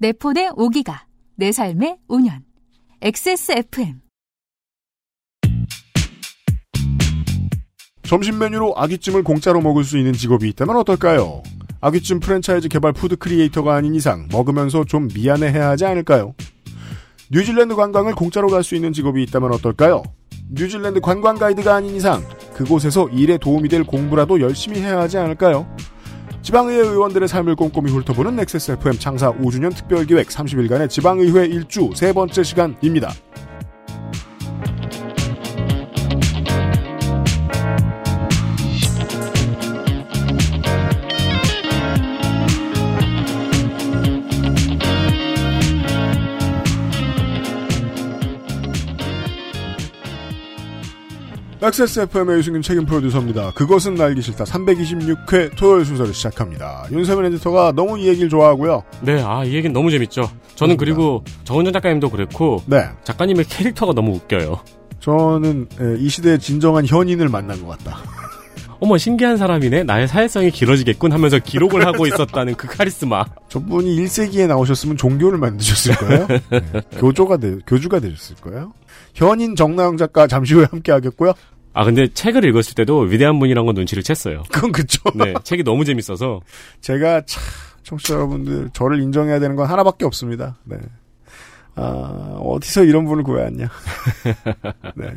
내 폰의 5기가, 내 삶의 5년. XSFM. 점심 메뉴로 아귀찜을 공짜로 먹을 수 있는 직업이 있다면 어떨까요? 아귀찜 프랜차이즈 개발 푸드 크리에이터가 아닌 이상 먹으면서 좀 미안해해야 하지 않을까요? 뉴질랜드 관광을 공짜로 갈 수 있는 직업이 있다면 어떨까요? 뉴질랜드 관광 가이드가 아닌 이상 그곳에서 일에 도움이 될 공부라도 열심히 해야 하지 않을까요? 지방의회 의원들의 삶을 꼼꼼히 훑어보는 XSFM 창사 5주년 특별기획 30일간의 지방의회 일주 세 번째 시간입니다. XSFM의 유승균 책임 프로듀서입니다. 그것은 알기 싫다 326회 토요일 순서를 시작합니다. 윤세민 에디터가 너무 이 얘기를 좋아하고요. 네, 아, 이 얘기는 너무 재밌죠. 저는 그렇습니다. 그리고 정은전 작가님도 그랬고, 네. 작가님의 캐릭터가 너무 웃겨요. 저는 에, 이 시대의 진정한 현인을 만난 것 같다. 어머, 신기한 사람이네. 나의 사회성이 길어지겠군 하면서 기록을 하고 있었다는 그 카리스마. 저분이 1세기에 나오셨으면 종교를 만드셨을 거예요. 네. 교조가 되, 교주가 되셨을 거예요. 현인 정나영 작가 잠시 후에 함께 하겠고요. 아, 근데 책을 읽었을 때도 위대한 분이란 건 눈치를 챘어요. 그건 그쵸. 네, 책이 너무 재밌어서. 제가 참 청취자 여러분들 저를 인정해야 되는 건 하나밖에 없습니다. 네. 아, 어디서 이런 분을 구해왔냐. 네.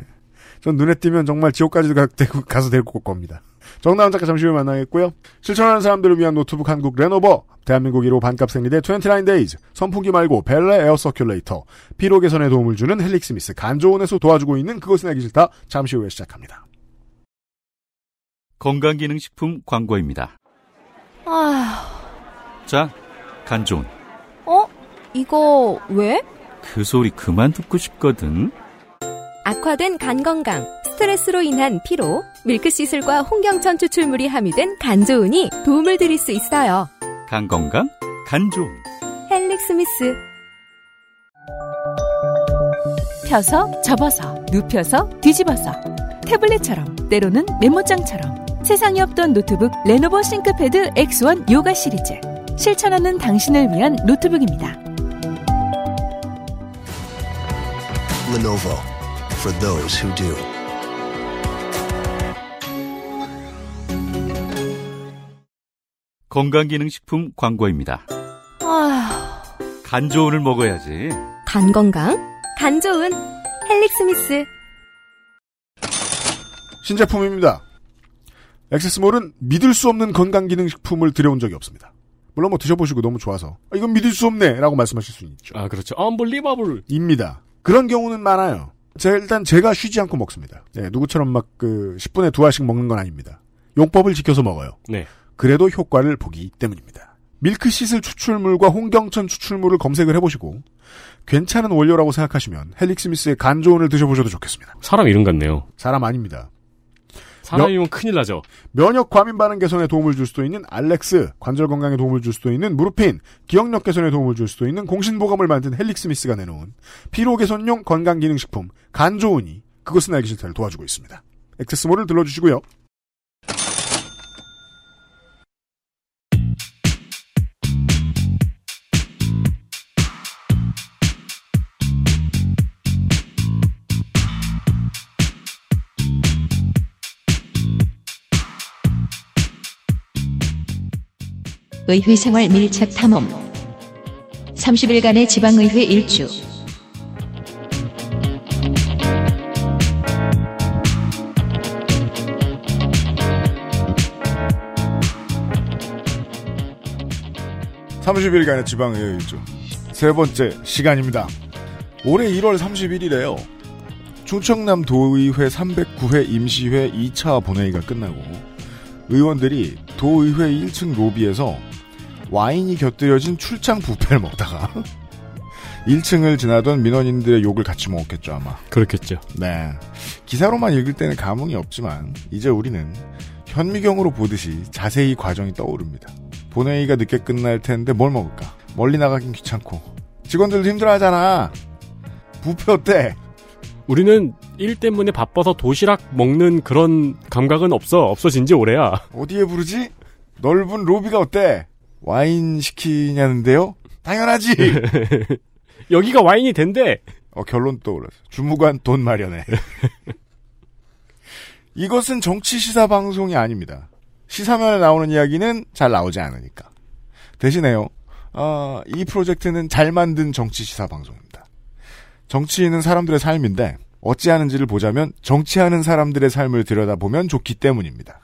전 눈에 띄면 정말 지옥까지도 가, 가서 데리고 올 겁니다. 정나영 작가 잠시 후에 만나겠고요. 실천하는 사람들을 위한 노트북 한국 레노버, 대한민국 1호 반값 생리대 29데이즈, 선풍기 말고 벨레 에어 서큘레이터, 피로 개선에 도움을 주는 헬릭 스미스 간조원에서 도와주고 있는 그것은 알기 싫다. 잠시 후에 시작합니다. 건강기능식품 광고입니다. 아, 자, 간존. 어? 이거 왜? 그 소리 그만 듣고 싶거든. 악화된 간 건강, 스트레스로 인한 피로, 밀크시슬과 홍경천 추출물이 함유된 간 좋은이 도움을 드릴 수 있어요. 간 건강, 간존. 헬릭 스미스. 펴서, 접어서, 눕혀서, 뒤집어서. 태블릿처럼, 때로는 메모장처럼. 세상에 없던 노트북 레노버 싱크패드 X1 요가 시리즈. 실천하는 당신을 위한 노트북입니다. Lenovo for those who do. 건강기능식품 광고입니다. 아, 간조은을 먹어야지. 간 건강, 간 좋은 헬릭 스미스. 신제품입니다. 액세스몰은 믿을 수 없는 건강기능식품을 들여온 적이 없습니다. 물론 뭐 드셔보시고 너무 좋아서 아, 이건 믿을 수 없네 라고 말씀하실 수 있죠. 아, 그렇죠. unbelievable. 입니다. 그런 경우는 많아요. 제, 일단 제가 쉬지 않고 먹습니다. 네, 누구처럼 막 그 10분에 두 알씩 먹는 건 아닙니다. 용법을 지켜서 먹어요. 네. 그래도 효과를 보기 때문입니다. 밀크시슬 추출물과 홍경천 추출물을 검색을 해보시고 괜찮은 원료라고 생각하시면 헬릭스미스의 간조온을 드셔보셔도 좋겠습니다. 사람 이름 같네요. 사람 아닙니다. 사람이면 큰일 나죠. 면역 과민 반응 개선에 도움을 줄 수도 있는 알렉스, 관절 건강에 도움을 줄 수도 있는 무르핀, 기억력 개선에 도움을 줄 수도 있는 공신보감을 만든 헬릭스미스가 내놓은 피로 개선용 건강 기능 식품 간조은이 그것은 알기 싫다를 도와주고 있습니다. 액세스몰을 들러주시고요. 의회 생활 밀착 탐험 30일간의 지방의회 일주 삼0일간의 지방의회 일주 세 번째 시간입니다. 올해 1월 31일에요. 충청남 도의회 309회 임시회 2차 본회의가 끝나고 의원들이 도의회 1층 로비에서 와인이 곁들여진 출장 뷔페를 먹다가 1층을 지나던 민원인들의 욕을 같이 먹었겠죠 아마. 그렇겠죠. 네. 기사로만 읽을 때는 감흥이 없지만 이제 우리는 현미경으로 보듯이 자세히 과정이 떠오릅니다. 본회의가 늦게 끝날 텐데 뭘 먹을까? 멀리 나가긴 귀찮고 직원들도 힘들어하잖아. 부페 어때? 우리는 일 때문에 바빠서 도시락 먹는 그런 감각은 없어. 없어진 지 오래야. 어디에 부르지? 넓은 로비가 어때? 와인 시키냐는데요? 당연하지. 여기가 와인이 된대. 어, 결론 떠올랐어. 주무관 돈 마련해. 이것은 정치 시사 방송이 아닙니다. 시사면에 나오는 이야기는 잘 나오지 않으니까. 대신에요. 어, 이 프로젝트는 잘 만든 정치 시사 방송입니다. 정치인은 사람들의 삶인데 어찌하는지를 보자면 정치하는 사람들의 삶을 들여다보면 좋기 때문입니다.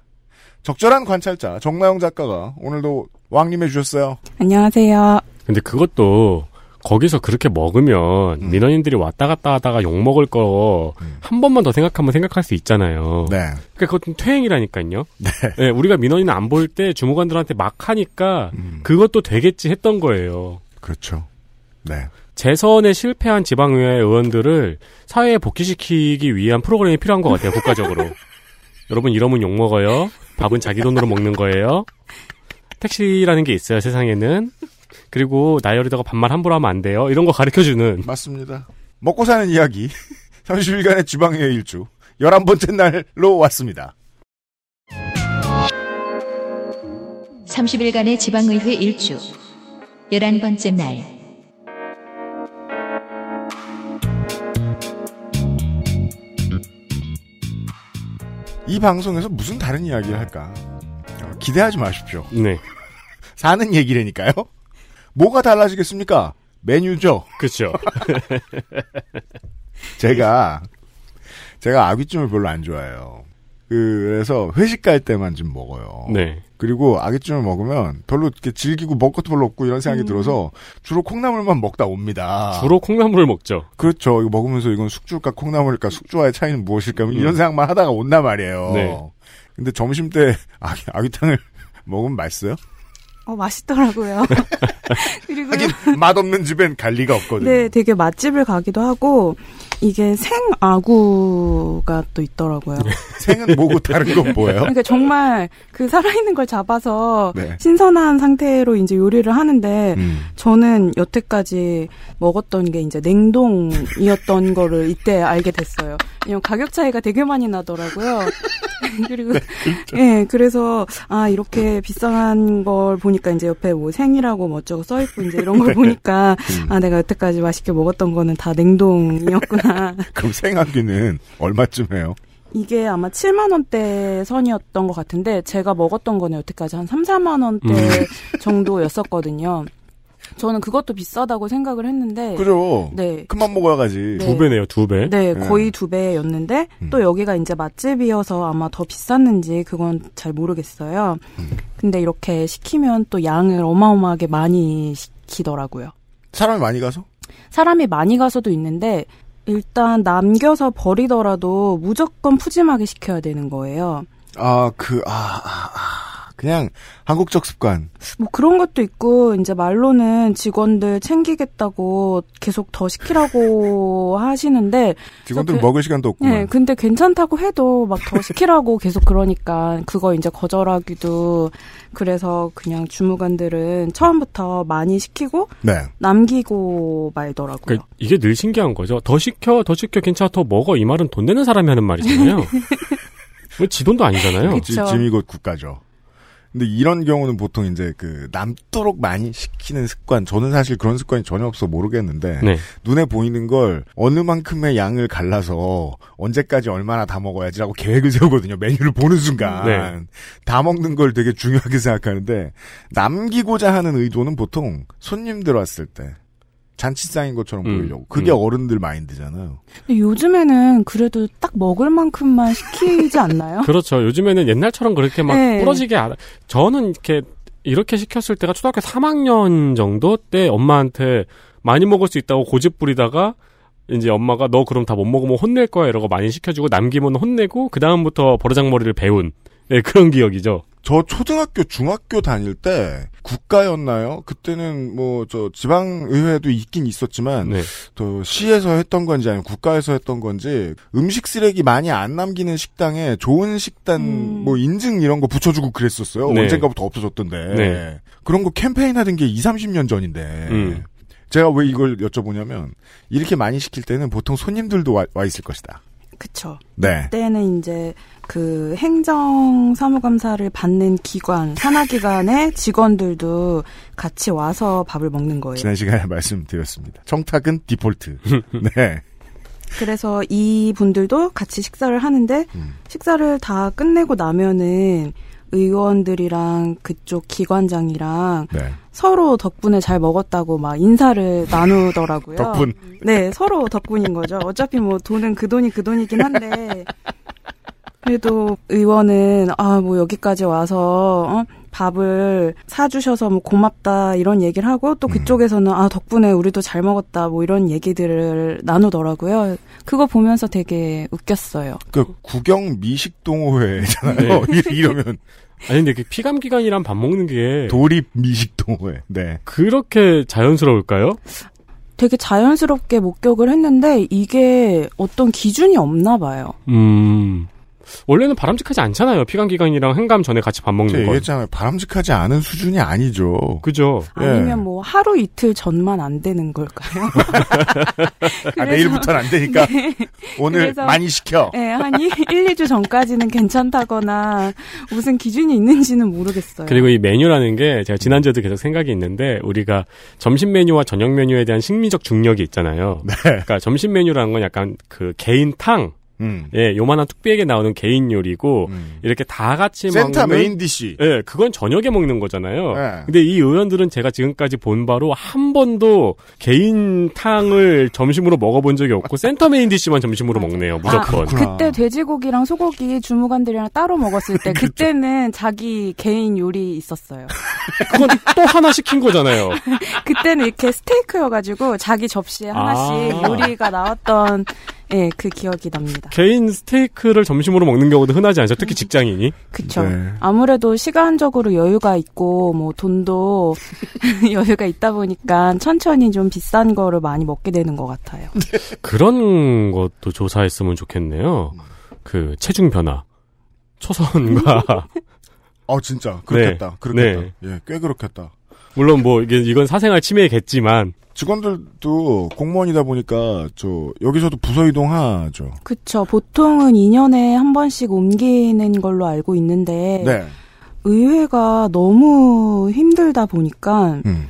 적절한 관찰자 정나영 작가가 오늘도 왕림해 주셨어요. 안녕하세요. 근데 그것도 거기서 그렇게 먹으면 음. 민원인들이 왔다 갔다 하다가 욕 먹을 거한 음. 번만 더 생각하면 생각할 수 있잖아요. 네. 그러니까 그것도 퇴행이라니까요. 네. 네, 우리가 민원인 안 볼 때 주무관들한테 막 하니까 음, 그것도 되겠지 했던 거예요. 그렇죠. 네. 재선에 실패한 지방의회 의원들을 사회에 복귀시키기 위한 프로그램이 필요한 것 같아요, 국가적으로. 여러분, 이러면 욕 먹어요. 밥은 자기 돈으로 먹는 거예요. 택시라는 게 있어요, 세상에는. 그리고 나열이다가 반말 함부로 하면 안 돼요. 이런 거 가르쳐 주는. 맞습니다. 먹고 사는 이야기. 30일간의 지방의회 일주. 11번째 날로 왔습니다. 30일간의 지방의회 일주 11번째 날 이 방송에서 무슨 다른 이야기를 할까? 어, 기대하지 마십시오. 네. 사는 얘기라니까요. 뭐가 달라지겠습니까? 메뉴죠. 그렇죠. 제가 제가 아귀찜을 별로 안 좋아해요. 그래서 회식 갈 때만 좀 먹어요. 네. 그리고 아귀찜을 먹으면 별로 이렇게 즐기고 먹을 것도 별로 없고 이런 생각이 들어서 주로 콩나물만 먹다 옵니다. 주로 콩나물을 먹죠. 그렇죠. 이거 먹으면서 이건 숙주일까 콩나물일까 숙주와의 차이는 무엇일까 이런 생각만 하다가 온단 말이에요. 네. 근데 점심 때 아귀, 아귀탕을 먹으면 맛있어요? 어, 맛있더라고요. 그리고 맛없는 집엔 갈 리가 없거든요. 네, 되게 맛집을 가기도 하고 이게 생아구가 또 있더라고요. 생은 뭐고 다른 건 뭐예요? 그러니까 정말 그 살아있는 걸 잡아서 네. 신선한 상태로 이제 요리를 하는데 음. 저는 여태까지 먹었던 게 이제 냉동이었던 거를 이때 알게 됐어요. 왜냐면 가격 차이가 되게 많이 나더라고요. 그리고 예, 그래서 아 이렇게 비싼 걸 보니까 이제 옆에 뭐 생이라고 뭐 어쩌고 써 있고 이제 이런 걸 보니까 아 내가 여태까지 맛있게 먹었던 거는 다 냉동이었구나. 그럼 생아귀는 얼마쯤 해요? 이게 아마 7만 원대 선이었던 것 같은데 제가 먹었던 거는 여태까지 한 3, 4만 원대 음. 정도였었거든요. 저는 그것도 비싸다고 생각을 했는데 그죠? 네. 큰맘 먹어야 가지. 네. 두 배네요, 두 배. 네, 네. 거의 두 배였는데 음. 또 여기가 이제 맛집이어서 아마 더 비쌌는지 그건 잘 모르겠어요. 음. 근데 이렇게 시키면 또 양을 어마어마하게 많이 시키더라고요. 사람이 많이 가서? 사람이 많이 가서도 있는데 일단 남겨서 버리더라도 무조건 푸짐하게 시켜야 되는 거예요. 아, 그, 아, 아, 아. 그냥 한국적 습관. 뭐 그런 것도 있고 이제 말로는 직원들 챙기겠다고 계속 더 시키라고 하시는데 직원들 그- 먹을 시간도 없고. 네, 근데 괜찮다고 해도 막 더 시키라고 계속 그러니까 그거 이제 거절하기도 그래서 그냥 주무관들은 처음부터 많이 시키고 네. 남기고 말더라고요. 그러니까 이게 늘 신기한 거죠. 더 시켜, 더 시켜, 괜찮아, 더 먹어. 이 말은 돈 내는 사람이 하는 말이잖아요. 왜지 돈도 아니잖아요. 그쵸. 지- 짐이 곧 국가죠. 근데 이런 경우는 보통 이제 그 남도록 많이 시키는 습관, 저는 사실 그런 습관이 전혀 없어 모르겠는데 네. 눈에 보이는 걸 어느 만큼의 양을 갈라서 언제까지 얼마나 다 먹어야지라고 계획을 세우거든요. 메뉴를 보는 순간 네. 다 먹는 걸 되게 중요하게 생각하는데 남기고자 하는 의도는 보통 손님들 왔을 때 잔치상인 것처럼 음, 보이려고 그게 음. 어른들 마인드잖아요. 근데 요즘에는 그래도 딱 먹을 만큼만 시키지 않나요? 그렇죠. 요즘에는 옛날처럼 그렇게 막 네. 부러지게 안, 저는 이렇게, 이렇게 시켰을 때가 초등학교 3학년 정도 때 엄마한테 많이 먹을 수 있다고 고집 부리다가 이제 엄마가 너 그럼 다 못 먹으면 혼낼 거야 이러고 많이 시켜주고 남기면 혼내고 그 다음부터 버르장머리를 배운 네, 그런 기억이죠. 저 초등학교, 중학교 다닐 때 국가였나요? 그때는 뭐 저 지방의회도 있긴 있었지만 네. 또 시에서 했던 건지 아니면 국가에서 했던 건지 음식 쓰레기 많이 안 남기는 식당에 좋은 식단 음. 뭐 인증 이런 거 붙여주고 그랬었어요. 네. 언젠가부터 없어졌던데 네. 그런 거 캠페인 하던 게 2, 30년 전인데 음. 제가 왜 이걸 여쭤보냐면 이렇게 많이 시킬 때는 보통 손님들도 와, 와 있을 것이다. 그쵸. 네. 그때는 이제 그 행정 사무감사를 받는 기관, 산하기관의 직원들도 같이 와서 밥을 먹는 거예요. 지난 시간에 말씀드렸습니다. 청탁은 디폴트. 네. 그래서 이 분들도 같이 식사를 하는데 음. 식사를 다 끝내고 나면은 의원들이랑 그쪽 기관장이랑 네. 서로 덕분에 잘 먹었다고 막 인사를 나누더라고요. 덕분. 네, 서로 덕분인 거죠. 어차피 뭐 돈은 그 돈이 그 돈이긴 한데 그래도 의원은 아 뭐 여기까지 와서 어? 밥을 사주셔서 뭐 고맙다 이런 얘기를 하고 또 그쪽에서는 아 덕분에 우리도 잘 먹었다 뭐 이런 얘기들을 나누더라고요. 그거 보면서 되게 웃겼어요. 그 구경 미식 동호회잖아요. 네. 이- 이러면 아니 근데 그 피감 기관이랑 밥 먹는 게 도립 미식 동호회. 네. 그렇게 자연스러울까요? 되게 자연스럽게 목격을 했는데 이게 어떤 기준이 없나 봐요. 음. 원래는 바람직하지 않잖아요. 피감 기관이랑 행감 전에 같이 밥 먹는 거. 얘기했잖아요. 바람직하지 않은 수준이 아니죠. 그죠? 예. 아니면 뭐 하루 이틀 전만 안 되는 걸까요? 아, 그래서- 내일부터는 안 되니까 오늘 그래서- 많이 시켜. 네, 한 1, 2주 전까지는 괜찮다거나 무슨 기준이 있는지는 모르겠어요. 그리고 이 메뉴라는 게 제가 지난주에도 계속 생각이 있는데 우리가 점심 메뉴와 저녁 메뉴에 대한 식미적 중력이 있잖아요. 네. 그러니까 점심 메뉴라는 건 약간 그 개인 탕, 음. 예, 요만한 뚝배기에 나오는 개인 요리고 음. 이렇게 다 같이 센터 먹는 main dish. 예, 그건 저녁에 먹는 거잖아요. 네. 근데 이 의원들은 제가 지금까지 본 바로 한 번도 개인 탕을 점심으로 먹어본 적이 없고 센터 main dish만 점심으로 먹네요. 무조건. 그렇구나. 그때 돼지고기랑 소고기 주무관들이랑 따로 먹었을 때 그렇죠. 그때는 자기 개인 요리 있었어요. 그건 또 하나 시킨 거잖아요. 그때는 이렇게 스테이크여가지고 자기 접시에 하나씩 아. 요리가 나왔던 예, 그 기억이 납니다. 개인 스테이크를 점심으로 먹는 경우도 흔하지 않죠. 특히 직장인이. 그쵸. 네. 아무래도 시간적으로 여유가 있고, 뭐, 돈도 여유가 있다 보니까 천천히 좀 비싼 거를 많이 먹게 되는 것 같아요. 그런 것도 조사했으면 좋겠네요. 그 체중 변화, 초선과 어 진짜 그렇겠다. 네. 그렇겠다. 네. 예, 꽤 그렇겠다. 물론 뭐 이게 이건 사생활 침해겠지만 직원들도 공무원이다 보니까 저 여기서도 부서 이동하죠. 그쵸. 보통은 2년에 한 번씩 옮기는 걸로 알고 있는데, 네. 의회가 너무 힘들다 보니까 음.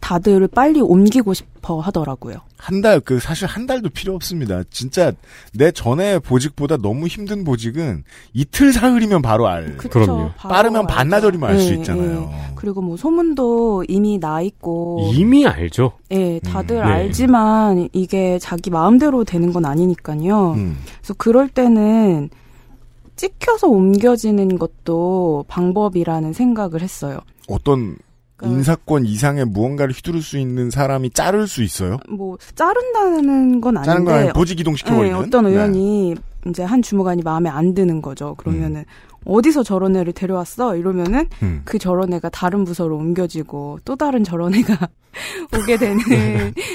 다들 빨리 옮기고 싶어 하더라고요. 한 달, 그, 사실 한 달도 필요 없습니다. 진짜, 내 전에 보직보다 너무 힘든 보직은 이틀 사흘이면 바로 알. 그쵸. 그럼요. 바로 빠르면 알죠. 반나절이면 알수 네, 있잖아요. 네. 그리고 뭐 소문도 이미 나 있고, 이미 알죠. 예, 다들 음, 네. 알지만 이게 자기 마음대로 되는 건 아니니까요. 음. 그래서 그럴 때는 찍혀서 옮겨지는 것도 방법이라는 생각을 했어요. 어떤 그러니까 인사권 이상의 무언가를 휘두를 수 있는 사람이 자를 수 있어요? 뭐 자른다는 건 자는 건 아닌데 아니고 보직 네, 이동시켜버리는? 어떤 네. 의원이 이제 한 주무관이 마음에 안 드는 거죠. 그러면은 어디서 저런 애를 데려왔어? 이러면은 음. 그 저런 애가 다른 부서로 옮겨지고 또 다른 저런 애가 오게 되는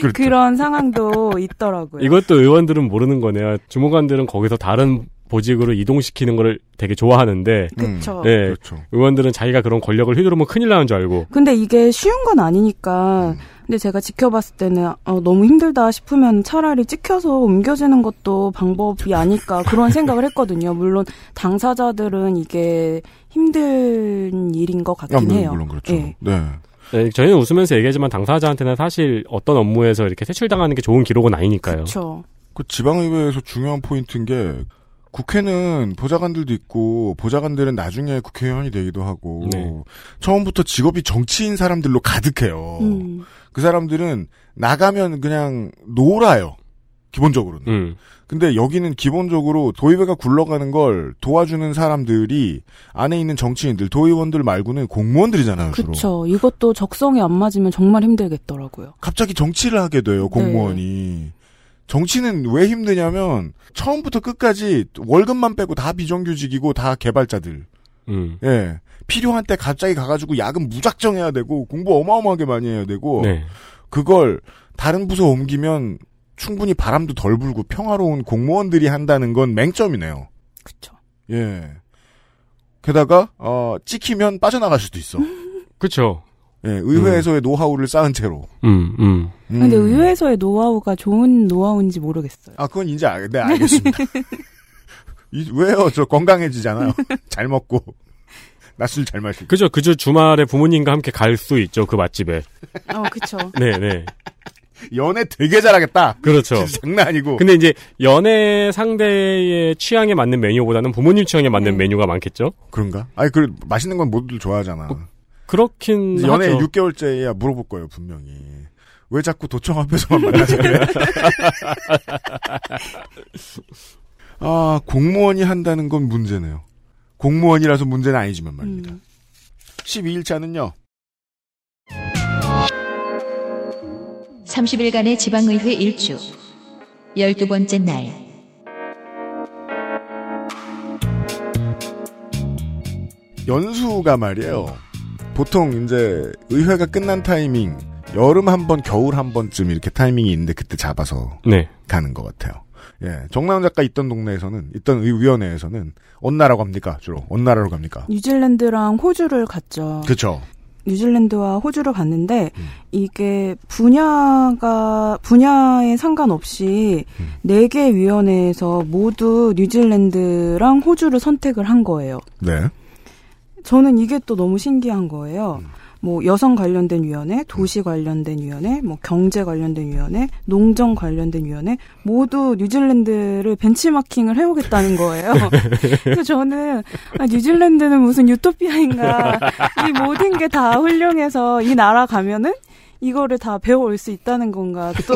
그렇죠. 그런 상황도 있더라고요. 이것도 의원들은 모르는 거네요. 주무관들은 거기서 다른 보직으로 이동시키는 거를 되게 좋아하는데 그쵸. 음, 네. 그렇죠. 의원들은 자기가 그런 권력을 휘두르면 큰일 나는 줄 알고 근데 이게 쉬운 건 아니니까. 음. 근데 제가 지켜봤을 때는 어, 너무 힘들다 싶으면 차라리 찍혀서 옮겨지는 것도 방법이 아닐까 그런 생각을 했거든요. 물론 당사자들은 이게 힘든 일인 것 아, 같긴 물론, 해요. 물론 그렇죠. 예. 네. 네, 저희는 웃으면서 얘기하지만 당사자한테는 사실 어떤 업무에서 이렇게 퇴출당하는 게 좋은 기록은 아니니까요. 그렇죠. 그 지방의회에서 중요한 포인트인 게 국회는 보좌관들도 있고 보좌관들은 나중에 국회의원이 되기도 하고 네. 처음부터 직업이 정치인 사람들로 가득해요. 음. 그 사람들은 나가면 그냥 놀아요. 기본적으로는. 음. 근데 여기는 기본적으로 도의회가 굴러가는 걸 도와주는 사람들이 안에 있는 정치인들, 도의원들 말고는 공무원들이잖아요. 그렇죠. 이것도 적성에 안 맞으면 정말 힘들겠더라고요. 갑자기 정치를 하게 돼요, 공무원이. 정치는 왜 힘드냐면, 처음부터 끝까지 월급만 빼고 다 비정규직이고 다 개발자들. 음. 예. 필요한 때 갑자기 가가지고 야근 무작정 해야 되고, 공부 어마어마하게 많이 해야 되고, 네. 그걸 다른 부서 옮기면 충분히 바람도 덜 불고 평화로운 공무원들이 한다는 건 맹점이네요. 그렇죠. 예. 게다가, 어, 찍히면 빠져나갈 수도 있어. 그렇죠. 예, 의회에서의 노하우를 쌓은 채로. 음, 음. 음. 근데 의회에서의 노하우가 좋은 노하우인지 모르겠어요. 아, 그건 이제 알, 네, 알겠습니다. 이, 왜요? 저 건강해지잖아요. 잘 먹고. 낮술 잘 마시고. 그죠. 그저 주말에 부모님과 함께 갈 수 있죠. 그 맛집에. 어, 그쵸. 네, 네. 연애 되게 잘하겠다. 그렇죠. 장난 아니고. 근데 이제 연애 상대의 취향에 맞는 메뉴보다는 부모님 취향에 맞는 네. 메뉴가 많겠죠. 그런가? 아니, 그, 맛있는 건 모두들 좋아하잖아. 그렇긴 연애 하죠. 6개월째야 물어볼 거예요, 분명히. 왜 자꾸 도청 앞에서만 그래? 아, 공무원이 한다는 건 문제네요. 공무원이라서 문제는 아니지만 말입니다. 음. 12일차는요. 30일간의 지방의회 일주. 12번째 날. 연수가 말이에요. 보통 이제 의회가 끝난 타이밍, 여름 한 번, 겨울 한 번쯤 이렇게 타이밍이 있는데 그때 잡아서 네. 가는 것 같아요. 예. 정나훈 작가 있던 동네에서는, 있던 의위원회에서는 어느 나라로 갑니까? 주로. 어느 나라로 갑니까? 뉴질랜드랑 호주를 갔죠. 그쵸. 뉴질랜드와 호주를 갔는데 음. 이게 분야가 분야에 상관없이 음. 네개 위원회에서 모두 뉴질랜드랑 호주를 선택을 한 거예요. 네. 저는 이게 또 너무 신기한 거예요. 음. 뭐 여성 관련된 위원회, 도시 관련된 위원회, 뭐 경제 관련된 위원회, 농정 관련된 위원회 모두 뉴질랜드를 벤치마킹을 해오겠다는 거예요. 그래서 저는 아, 뉴질랜드는 무슨 유토피아인가 이 모든 게 다 훌륭해서 이 나라 가면은 이거를 다 배워올 수 있다는 건가 또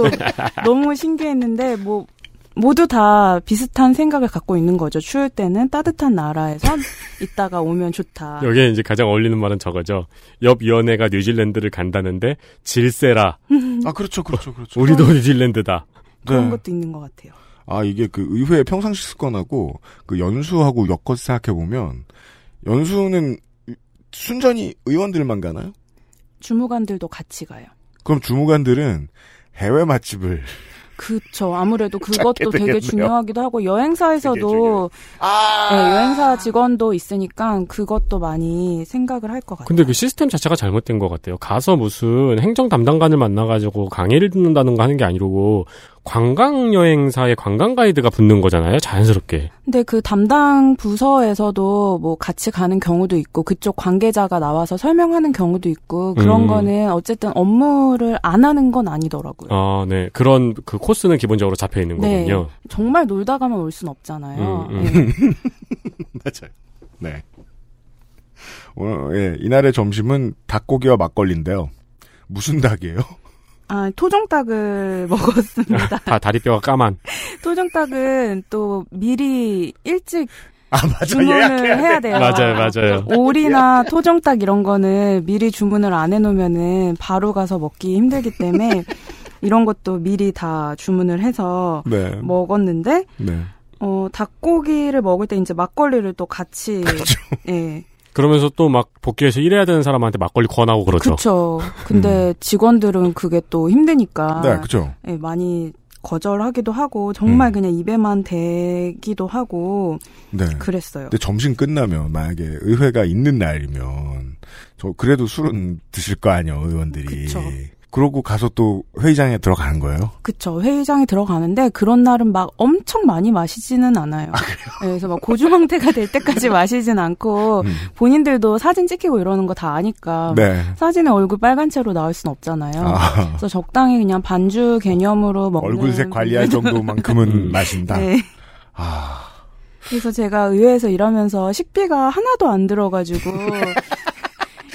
너무 신기했는데 뭐 모두 다 비슷한 생각을 갖고 있는 거죠. 추울 때는 따뜻한 나라에서 있다가 오면 좋다. 여기에 이제 가장 어울리는 말은 저거죠. 옆 위원회가 뉴질랜드를 간다는데 질세라. 아, 그렇죠, 그렇죠, 그렇죠. 우리도 뉴질랜드다. 그런 네. 것도 있는 것 같아요. 아, 이게 그 의회의 평상시 습관하고 그 연수하고 엮어서 생각해 보면, 연수는 순전히 의원들만 가나요? 주무관들도 같이 가요. 그럼 주무관들은 해외 맛집을. 그쵸. 아무래도 그것도 되게. 중요하기도 하고 여행사에서도 아! 네, 여행사 직원도 있으니까 그것도 많이 생각을 할 것 같아요. 근데 그 시스템 자체가 잘못된 것 같아요. 가서 무슨 행정 담당관을 만나가지고 강의를 듣는다는 거 하는 게 아니고 관광 여행사의 관광 가이드가 붙는 거잖아요. 자연스럽게. 근데 그 담당 부서에서도 뭐 같이 가는 경우도 있고 그쪽 관계자가 나와서 설명하는 경우도 있고 그런 음. 거는 어쨌든 업무를 안 하는 건 아니더라고요. 아, 네. 그런 그 코스는 기본적으로 잡혀 있는 네. 거군요. 정말 놀다가만 올순 없잖아요. 음, 음. 네. 맞아요. 네. 오늘, 예, 이날의 점심은 닭고기와 막걸리인데요. 무슨 닭이에요? 아, 토종닭을 먹었습니다. 다 다리뼈가 까만. 토종닭은 또 미리 일찍 아, 맞아. 주문을 예약해야 돼. 해야 돼요. 맞아요, 맞아요. 오리나 토종닭 이런 거는 미리 주문을 안 해놓으면은 바로 가서 먹기 힘들기 때문에 이런 것도 미리 다 주문을 해서 네. 먹었는데 네. 어 닭고기를 먹을 때 이제 막걸리를 또 같이 그렇죠. 예 그러면서 또 막 복귀해서 일해야 되는 사람한테 막걸리 권하고 그렇죠. 그렇죠. 근데 직원들은 그게 또 힘드니까 네, 그죠. 예, 많이 거절하기도 하고 정말 음. 그냥 입에만 대기도 하고 네. 그랬어요. 근데 점심 끝나면 만약에 의회가 있는 날이면 저 그래도 술은 드실 거 아니에요 의원들이. 그쵸. 그러고 가서 또 회의장에 들어가는 거예요. 그쵸. 회의장에 들어가는데 그런 날은 막 엄청 많이 마시지는 않아요. 네, 그래서 막 고주망태가 될 때까지 마시진 않고 음. 본인들도 사진 찍히고 이러는 거 다 아니까 네. 사진에 얼굴 빨간 채로 나올 순 없잖아요. 아, 그래서 적당히 그냥 반주 개념으로 먹는 얼굴색 관리할 정도만큼은 음. 마신다. 네. 아, 그래서 제가 의회에서 일하면서 식비가 하나도 안 들어가지고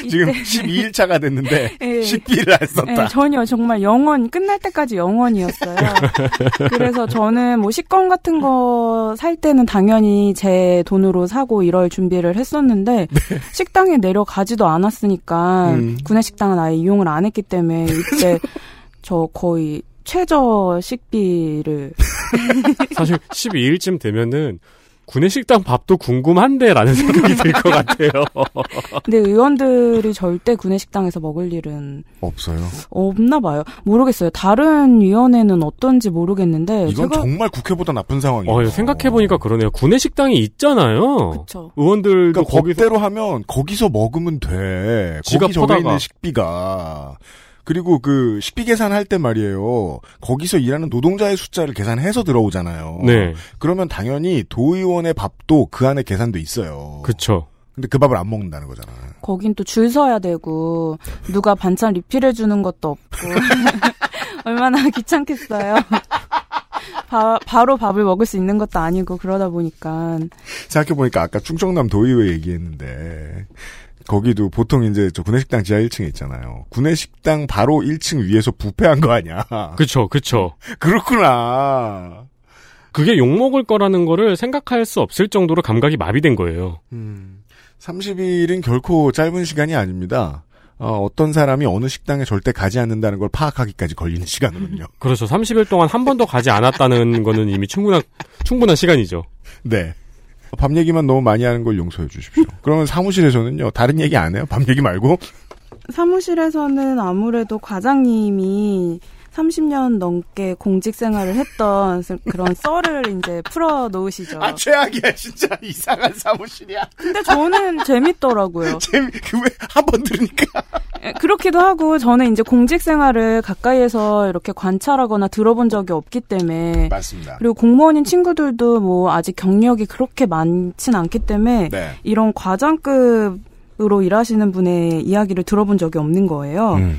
지금 이때- 12일차가 됐는데 예. 식비를 안 썼다. 네, 전혀 정말 영원 끝날 때까지 영원이었어요. 그래서 저는 뭐 식권 같은 거 살 때는 당연히 제 돈으로 사고 이럴 준비를 했었는데 식당에 내려가지도 않았으니까 음. 구내 식당은 아예 이용을 안 했기 때문에 이때 저 거의 최저 식비를 사실 12일쯤 되면은 구내식당 밥도 궁금한데라는 생각이 들 것 같아요. 근데 의원들이 절대 구내식당에서 먹을 일은 없어요. 없나 봐요. 모르겠어요. 다른 위원회는 어떤지 모르겠는데 이건 제가 정말 국회보다 나쁜 상황이에요. 어, 생각해 보니까 그러네요. 구내식당이 있잖아요. 그쵸. 의원들도 그러니까 거기서 법대로 하면 거기서 먹으면 돼. 지갑 거기 적혀. 있는 식비가. 그리고 그 식비 계산할 때 말이에요. 거기서 일하는 노동자의 숫자를 계산해서 들어오잖아요. 네, 그러면 당연히 도의원의 밥도 그 안에 계산돼 있어요. 그쵸. 근데 그 밥을 안 먹는다는 거잖아요. 거긴 또 줄 서야 되고 누가 반찬 리필해 주는 것도 없고 얼마나 귀찮겠어요. 바, 바로 밥을 먹을 수 있는 것도 아니고 그러다 보니까 생각해 보니까 아까 충청남 도의회 얘기했는데, 거기도 보통 이제 저 구내식당 지하 1층에 있잖아요. 구내식당 바로 1층 위에서 부패한 거 아니야. 그쵸, 그쵸. 그렇구나. 그게 욕먹을 거라는 거를 생각할 수 없을 정도로 감각이 마비된 거예요. 음, 30일은 결코 짧은 시간이 아닙니다. 어, 떤 사람이 어느 식당에 절대 가지 않는다는 걸 파악하기까지 걸리는 시간으로는요. 그렇죠. 30일 동안 한 번도 가지 않았다는 거는 이미 충분한, 충분한 시간이죠. 네. 밥 얘기만 너무 많이 하는 걸 용서해 주십시오. 그러면 사무실에서는요, 다른 얘기 안 해요? 밥 얘기 말고? 사무실에서는 아무래도 과장님이 30년 넘게 공직 생활을 했던 그런 썰을 이제 풀어 놓으시죠. 아, 최악이야, 진짜. 이상한 사무실이야. 근데 저는 재밌더라고요. 재미, 그 왜, 한 번 들으니까. 예, 그렇기도 하고 저는 이제 공직 생활을 가까이에서 이렇게 관찰하거나 들어본 적이 없기 때문에 맞습니다. 그리고 공무원인 친구들도 뭐 아직 경력이 그렇게 많진 않기 때문에 네. 이런 과장급으로 일하시는 분의 이야기를 들어본 적이 없는 거예요. 음.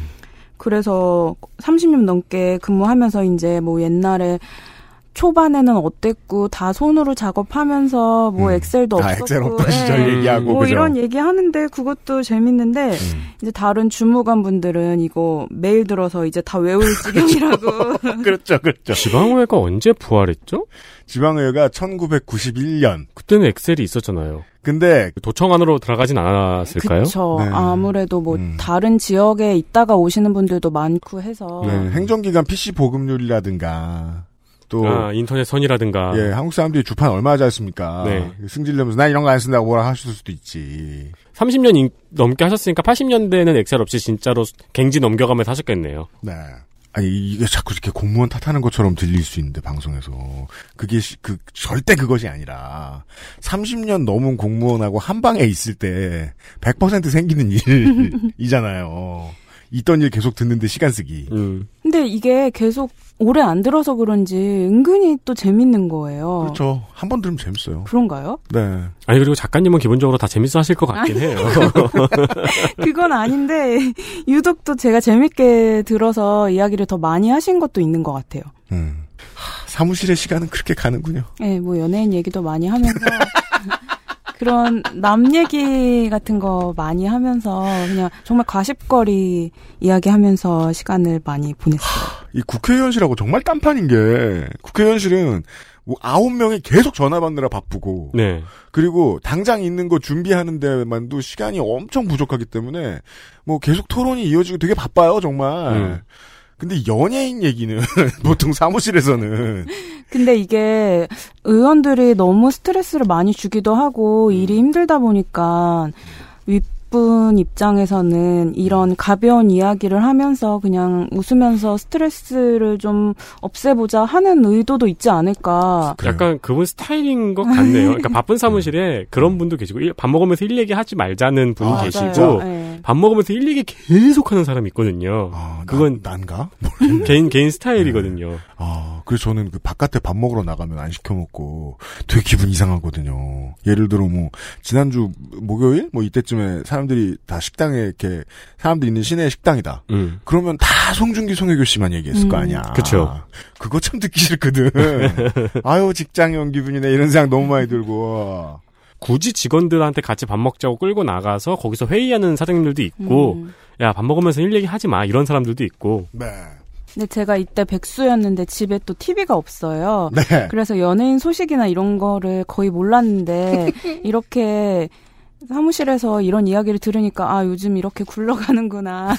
그래서 30년 넘게 근무하면서 이제 뭐 옛날에 초반에는 어땠고 다 손으로 작업하면서 뭐 음. 엑셀도 다 없었고 엑셀 없던 예. 시절 얘기하고, 뭐 그죠? 이런 얘기 하는데 그것도 재밌는데 음. 이제 다른 주무관 분들은 이거 매일 들어서 이제 다 외울 지경이라고 그렇죠, 그렇죠. 지방의회가 언제 부활했죠? 지방의회가 1991년. 그때는 엑셀이 있었잖아요. 근데, 도청 안으로 들어가진 않았을까요? 그렇죠. 네. 아무래도 뭐 음. 다른 지역에 있다가 오시는 분들도 많고 해서 네, 행정기관 PC 보급률이라든가, 또, 아, 인터넷 선이라든가. 예, 한국 사람들이 주판 얼마 하지 않습니까? 네. 승질내면서 난 이런 거 안 쓴다고 뭐라 하실 수도 있지. 30년 인- 넘게 하셨으니까 80년대에는 엑셀 없이 진짜로 갱지 넘겨가면서 하셨겠네요. 네. 아니, 이게 자꾸 이렇게 공무원 탓하는 것처럼 들릴 수 있는데, 방송에서. 그게, 시- 그, 절대 그것이 아니라, 30년 넘은 공무원하고 한 방에 있을 때, 100% 생기는 일이잖아요. 있던 일 계속 듣는데 시간 쓰기. 음. 근데 이게 계속 오래 안 들어서 그런지 은근히 또 재밌는 거예요. 그렇죠. 한 번 들으면 재밌어요. 그런가요? 네. 아니 그리고 작가님은 기본적으로 다 재밌어 하실 것 같긴 해요. 그건 아닌데 유독 또 제가 재밌게 들어서 이야기를 더 많이 하신 것도 있는 것 같아요. 음. 하, 사무실의 시간은 그렇게 가는군요. 예, 뭐 연예인 얘기도 많이 하면서 그런 남 얘기 같은 거 많이 하면서 그냥 정말 과십거리 이야기하면서 시간을 많이 보냈어요. 이 국회의원실하고 정말 딴판인 게, 국회의원실은 뭐 아홉 명이 계속 전화 받느라 바쁘고, 네. 그리고 당장 있는 거 준비하는 데만도 시간이 엄청 부족하기 때문에 뭐 계속 토론이 이어지고 되게 바빠요 정말. 음. 근데 연예인 얘기는 보통 사무실에서는. 근데 이게 의원들이 너무 스트레스를 많이 주기도 하고 일이 힘들다 보니까 윗 분 입장에서는 이런 가벼운 이야기를 하면서 그냥 웃으면서 스트레스를 좀 없애보자 하는 의도도 있지 않을까. 그래요. 약간 그분 스타일인 것 같네요. 그러니까 바쁜 사무실에 그런 분도 계시고 일- 밥 먹으면서 일 얘기 하지 말자는 분이 아, 계시고. 예. 밥 먹으면서 일 얘기 계속 하는 사람이 있거든요. 아, 난- 그건 난 가? 개인 개인 스타일이거든요. 아, 그래서 저는 그 바깥에 밥 먹으러 나가면 안 시켜 먹고 되게 기분 이상하거든요. 예를 들어 뭐 지난주 목요일 뭐 이때쯤에 사람들이 다 식당에 이렇게 사람들이 있는 시내 식당이다. 음. 그러면 다 송중기 송혜교 씨만 얘기했을 거 음. 아니야. 그쵸. 그거 참 듣기 싫거든. 아유 직장에 온 기분이네 이런 생각 너무 많이 들고. 굳이 직원들한테 같이 밥 먹자고 끌고 나가서 거기서 회의하는 사장님들도 있고 음. 야밥 먹으면서 일 얘기 하지 마 이런 사람들도 있고 네. 근데 제가 이때 백수였는데 집에 또 TV가 없어요. 네. 그래서 연예인 소식이나 이런 거를 거의 몰랐는데 이렇게 사무실에서 이런 이야기를 들으니까 아 요즘 이렇게 굴러가는구나.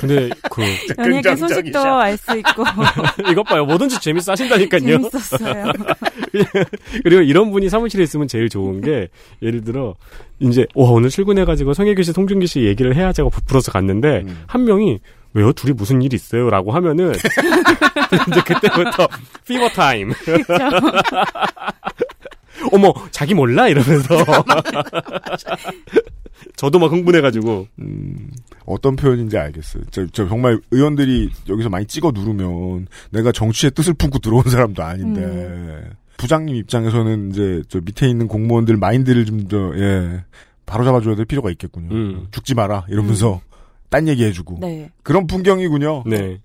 근데 그 연예계 소식도 알 수 있고 이것 봐요. 뭐든지 재밌어 하신다니까요. 재밌었어요. 그리고 이런 분이 사무실에 있으면 제일 좋은 게 예를 들어 이제 와 오늘 출근해가지고 송혜교 씨, 송중기 씨 얘기를 해야 제가 부풀어서 갔는데 음. 한 명이 왜요? 둘이 무슨 일 있어요?라고 하면은 이제 그때부터 fever time. 어머 자기 몰라 이러면서 저도 막 흥분해가지고 음, 어떤 표현인지 알겠어요. 저, 저 정말 의원들이 여기서 많이 찍어 누르면 내가 정치의 뜻을 품고 들어온 사람도 아닌데 음. 부장님 입장에서는 이제 저 밑에 있는 공무원들 마인드를 좀더 예. 바로 잡아줘야 될 필요가 있겠군요. 음. 죽지 마라 이러면서 딴 얘기 해주고 네. 그런 풍경이군요. 네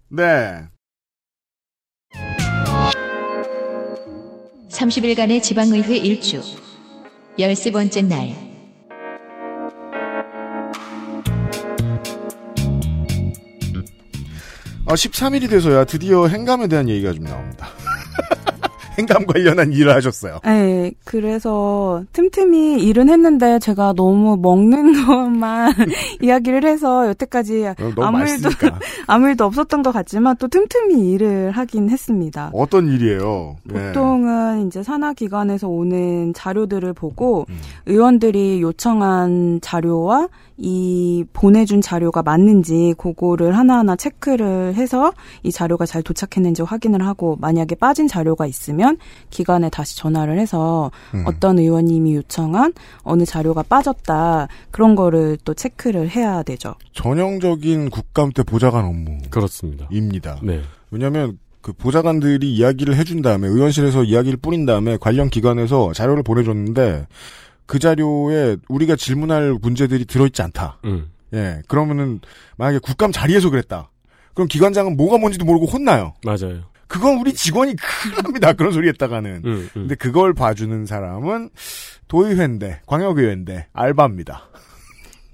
30일간의 지방의회 일주. 13번째 날. 어, 13일이 돼서야 드디어 행감에 대한 얘기가 좀 나옵니다. 행감 관련한 일을 하셨어요. 네, 그래서 틈틈이 일은 했는데 제가 너무 먹는 것만 이야기를 해서 여태까지 어, 아무 일도. 아무 일도 없었던 것 같지만 또 틈틈이 일을 하긴 했습니다. 어떤 일이에요? 네. 보통은 이제 산하기관에서 오는 자료들을 보고 음. 의원들이 요청한 자료와 이 보내준 자료가 맞는지 그거를 하나하나 체크를 해서 이 자료가 잘 도착했는지 확인을 하고 만약에 빠진 자료가 있으면 기관에 다시 전화를 해서 음. 어떤 의원님이 요청한 어느 자료가 빠졌다 그런 거를 또 체크를 해야 되죠. 전형적인 국감 때 보좌관 업무입니다. 그렇습니다. 네 왜냐하면 그 보좌관들이 이야기를 해준 다음에 의원실에서 이야기를 뿌린 다음에 관련 기관에서 자료를 보내줬는데 그 자료에 우리가 질문할 문제들이 들어있지 않다. 음. 예, 그러면은 만약에 국감 자리에서 그랬다. 그럼 기관장은 뭐가 뭔지도 모르고 혼나요. 맞아요. 그건 우리 직원이 큰일 납니다. 그런 소리 했다가는. 음, 음. 근데 그걸 봐주는 사람은 도의회인데, 광역의회인데, 알바입니다.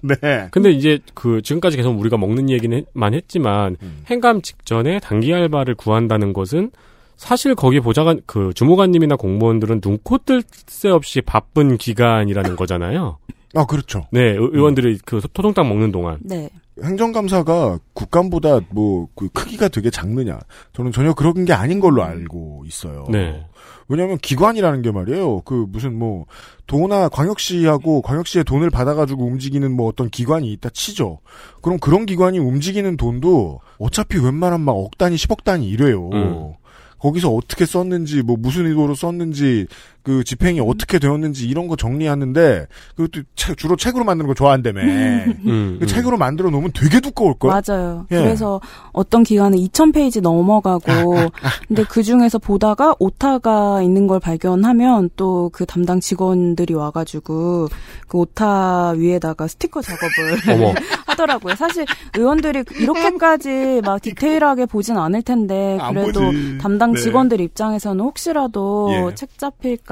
네. 근데 이제 그 지금까지 계속 우리가 먹는 얘기만 했지만 음. 행감 직전에 단기 알바를 구한다는 것은 사실 거기 보좌관 그 주무관님이나 공무원들은 눈코 뜰 새 없이 바쁜 기간이라는 거잖아요. 아, 그렇죠. 네, 의- 의원들이 그 토종닭 먹는 동안. 네. 행정감사가 국감보다 뭐, 그 크기가 되게 작느냐. 저는 전혀 그런 게 아닌 걸로 알고 있어요. 네. 왜냐하면 기관이라는 게 말이에요. 그 무슨 뭐 도나 광역시하고 광역시의 돈을 받아가지고 움직이는 뭐 어떤 기관이 있다 치죠. 그럼 그런 기관이 움직이는 돈도 어차피 웬만한 막 억 단위, 10억 단위 이래요. 음. 거기서 어떻게 썼는지, 뭐 무슨 의도로 썼는지, 그 집행이 어떻게 되었는지 이런 거 정리하는데 그것도 책- 주로 책으로 만드는 거 좋아한다며. 음, 그 음. 책으로 만들어 놓으면 되게 두꺼울 걸. 맞아요. 예. 그래서 어떤 기간은 2,000페이지 넘어가고, 근데 그 중에서 보다가 오타가 있는 걸 발견하면 또 그 담당 직원들이 와가지고 그 오타 위에다가 스티커 작업을. 하더라고요. 사실 의원들이 이렇게까지 막 디테일하게 보진 않을 텐데, 안 그래도. 담당 네. 직원들 입장에서는 혹시라도 예. 책 잡힐까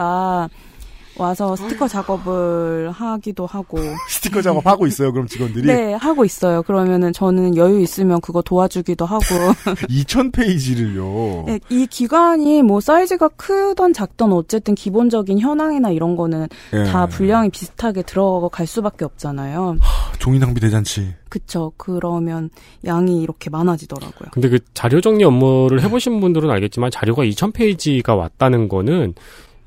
와서 스티커 작업을 하기도 하고. 스티커 작업 하고 있어요. 그럼 직원들이 네, 하고 있어요. 그러면은 저는 여유 있으면 그거 도와주기도 하고. 2,000페이지를요. 네, 이 기관이 뭐 사이즈가 크던 작던 어쨌든 기본적인 현황이나 이런 거는 예. 다 분량이 비슷하게 들어갈 수밖에 없잖아요. 종이 낭비 대잔치. 그쵸. 그러면 양이 이렇게 많아지더라고요. 근데 그 자료 정리 업무를 해보신 분들은 알겠지만 자료가 2,000페이지가 왔다는 거는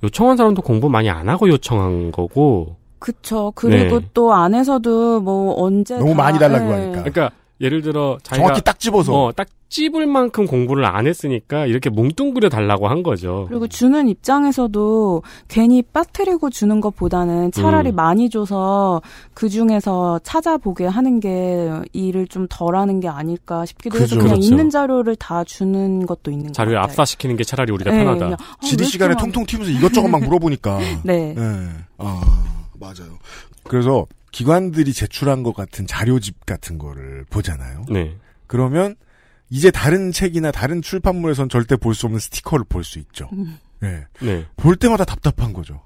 요청한 사람도 공부 많이 안 하고 요청한 거고. 그쵸. 그리고 네. 또 안에서도 뭐 언제 너무 다- 많이 달라고 예. 하니까. 그러니까 예를 들어 자기가 정확히 딱 집어서. 어, 딱 찝을 만큼 공부를 안 했으니까 이렇게 뭉뚱그려 달라고 한 거죠. 그리고 주는 입장에서도 괜히 빠뜨리고 주는 것보다는 차라리 음. 많이 줘서 그 중에서 찾아보게 하는 게 일을 좀 덜 하는 게 아닐까 싶기도 해서 그죠. 그냥 그렇죠. 있는 자료를 다 주는 것도 있는 것 자료에 같아요. 압사시키는 게 차라리 우리가 네, 편하다. 아, 왜 지리 시간에 많- 통통 튀면서 이것저것 막 물어보니까. 네. 네. 아, 맞아요. 그래서 기관들이 제출한 것 같은 자료집 같은 거를 보잖아요. 네. 그러면 이제 다른 책이나 다른 출판물에선 절대 볼 수 없는 스티커를 볼 수 있죠. 음. 네. 네. 볼 때마다 답답한 거죠.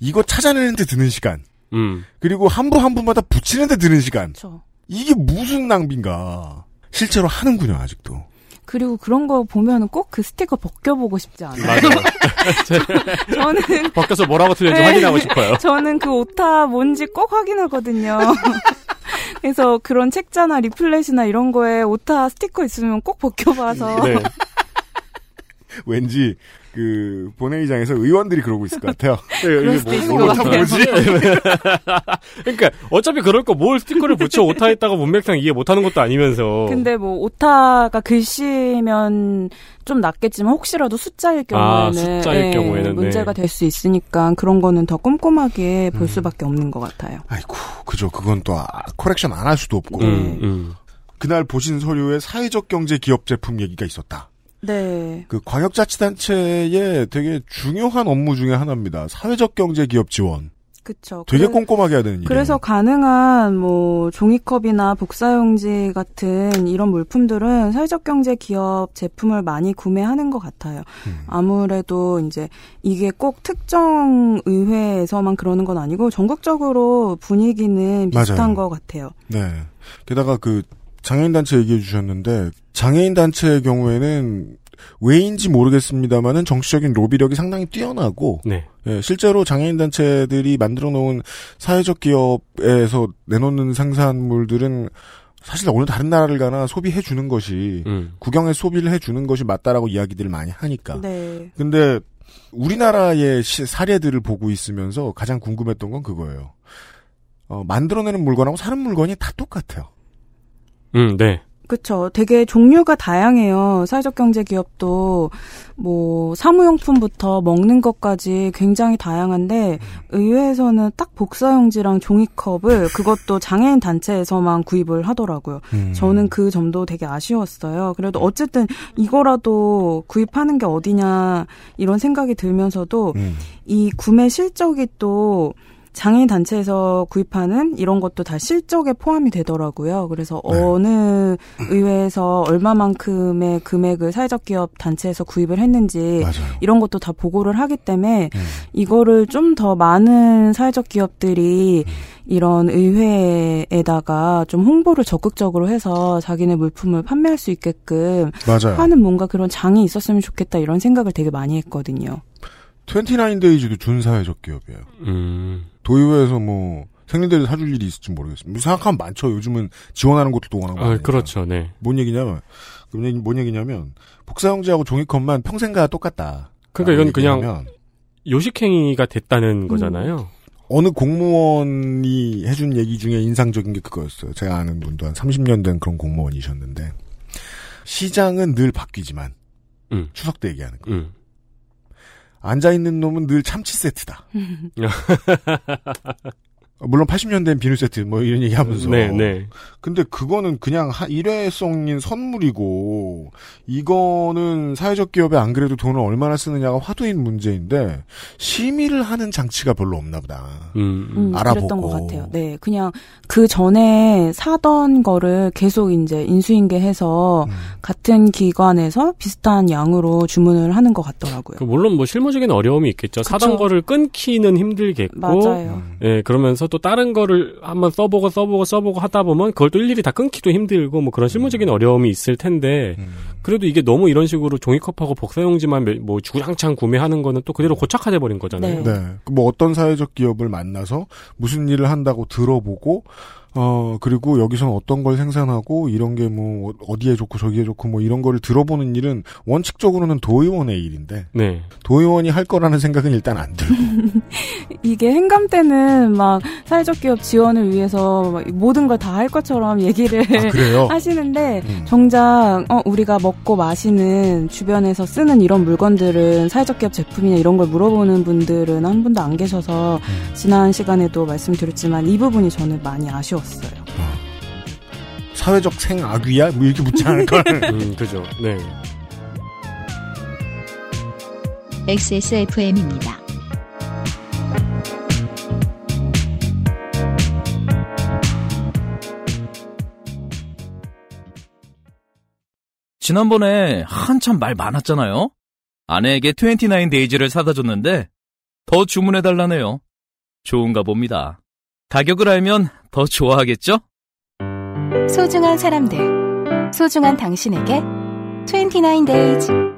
이거 찾아내는데 드는 시간. 음. 그리고 한 부 한 부마다 붙이는데 드는 시간. 그렇죠. 이게 무슨 낭비인가. 실제로 하는군요, 아직도. 그리고 그런 거 보면 꼭 그 스티커 벗겨보고 싶지 않아요. 맞아요. 저는 벗겨서 뭐라고 틀렸는지 네. 확인하고 싶어요. 저는 그 오타 뭔지 꼭 확인하거든요. 그래서 그런 책자나 리플렛이나 이런 거에 오타 스티커 있으면 꼭 벗겨봐서 네. 왠지 그 본회의장에서 의원들이 그러고 있을 것 같아요. 것 오타 같아요. 뭐지? 그러니까 어차피 그럴 거 뭘 스티커를 붙여 오타했다가 문맥상 이해 못하는 것도 아니면서. 근데 뭐 오타가 글씨면 좀 낫겠지만 혹시라도 숫자일 경우에는, 아, 숫자일 예, 경우에는, 문제가 네. 될수 있으니까 그런 거는 더 꼼꼼하게 볼 음. 수밖에 없는 것 같아요. 아이고, 그죠. 그건 또 아, 코렉션 안 할 수도 없고. 음, 음. 그날 보신 서류에 사회적 경제 기업 제품 얘기가 있었다. 네. 그 광역자치단체의 되게 중요한 업무 중에 하나입니다. 사회적 경제 기업 지원. 그쵸. 되게 꼼꼼하게 해야 되는 일이에요. 그래서 가능한 뭐 종이컵이나 복사용지 같은 이런 물품들은 사회적 경제 기업 제품을 많이 구매하는 것 같아요. 음. 아무래도 이제 이게 꼭 특정 의회에서만 그러는 건 아니고 전국적으로 분위기는 비슷한 맞아요. 것 같아요. 네. 게다가 그 장애인 단체 얘기해 주셨는데 장애인 단체의 경우에는 왜인지 모르겠습니다만은 정치적인 로비력이 상당히 뛰어나고 네. 예, 실제로 장애인 단체들이 만들어 놓은 사회적 기업에서 내놓는 생산물들은 사실 어느 다른 나라를 가나 소비해 주는 것이 음. 국영에 소비를 해 주는 것이 맞다라고 이야기들을 많이 하니까. 네. 근데 우리나라의 시- 사례들을 보고 있으면서 가장 궁금했던 건 그거예요. 어, 만들어내는 물건하고 사는 물건이 다 똑같아요. 음, 네. 그쵸. 되게 종류가 다양해요. 사회적 경제 기업도 뭐 사무용품부터 먹는 것까지 굉장히 다양한데 의회에서는 딱 복사용지랑 종이컵을 그것도 장애인 단체에서만 구입을 하더라고요. 음. 저는 그 점도 되게 아쉬웠어요. 그래도 어쨌든 이거라도 구입하는 게 어디냐 이런 생각이 들면서도 음. 이 구매 실적이 또 장애인 단체에서 구입하는 이런 것도 다 실적에 포함이 되더라고요. 그래서 네. 어느 의회에서 얼마만큼의 금액을 사회적 기업 단체에서 구입을 했는지 맞아요. 이런 것도 다 보고를 하기 때문에 음. 이거를 좀 더 많은 사회적 기업들이 이런 의회에다가 좀 홍보를 적극적으로 해서 자기네 물품을 판매할 수 있게끔 맞아요. 하는 뭔가 그런 장이 있었으면 좋겠다 이런 생각을 되게 많이 했거든요. 29데이즈도 준사회적 기업이에요. 음. 도의회에서 뭐 생리대를 사줄 일이 있을지 모르겠습니다. 생각하면 많죠. 요즘은 지원하는 것도 또 워낙 아. 그렇죠. 네. 뭔 얘기냐면 뭔, 얘기, 뭔 얘기냐면 복사용지하고 종이컵만 평생가 똑같다. 그러니까 이건 그냥 요식행위가 됐다는 거잖아요. 어느 공무원이 해준 얘기 중에 인상적인 게 그거였어요. 제가 아는 분도 한 30년 된 그런 공무원이셨는데 시장은 늘 바뀌지만 음. 추석 때 얘기하는 거. 음. 앉아 있는 놈은 늘 참치 세트다. 어, 물론 80년대엔 비누 세트 뭐 이런 얘기 하면서 네, 네. 근데 그거는 그냥 하- 일회성인 선물이고 이거는 사회적 기업에 안 그래도 돈을 얼마나 쓰느냐가 화두인 문제인데 심의를 하는 장치가 별로 없나 보다. 음. 음, 알아보고. 그랬던 것 같아요. 네, 그냥 그 전에 사던 거를 계속 이제 인수인계해서 음. 같은 기관에서 비슷한 양으로 주문을 하는 것 같더라고요. 그 물론 뭐 실무적인 어려움이 있겠죠. 사던 그쵸. 거를 끊기는 힘들겠고. 맞아요. 음. 예, 그러면서 또 다른 거를 한번 써보고 써보고 써보고 하다 보면 그걸 또 일일이 다 끊기도 힘들고 뭐 그런 실무적인 어려움이 있을 텐데 음. 그래도 이게 너무 이런 식으로 종이컵하고 복사용지만 몇- 뭐 주구장창 구매하는 거는 또 그대로 고착화돼 버린 거잖아요. 네. 네. 그뭐 어떤 사회적 기업을 만나서 무슨 일을 한다고 들어보고 어 그리고 여기서는 어떤 걸 생산하고 이런 게 뭐 어디에 좋고 저기에 좋고 뭐 이런 거를 들어보는 일은 원칙적으로는 도의원의 일인데 네. 도의원이 할 거라는 생각은 일단 안 들고 이게 행감 때는 막 사회적 기업 지원을 위해서 막 모든 걸 다 할 것처럼 얘기를 아 그래요? 하시는데 음. 정작 어, 우리가 먹고 마시는 주변에서 쓰는 이런 물건들은 사회적 기업 제품이나 이런 걸 물어보는 분들은 한 분도 안 계셔서 음. 지난 시간에도 말씀드렸지만 이 부분이 저는 많이 아쉬웠어요. 사회적 생악귀야? 뭐 이렇게 묻지 않을 걸. 음, 그죠. 네. XSFM입니다. 지난번에 한참 말 많았잖아요. 아내에게 29 데이즈를 사다 줬는데 더 주문해 달라네요. 좋은가 봅니다. 가격을 알면 더 좋아하겠죠? 소중한 사람들, 소중한 당신에게 29days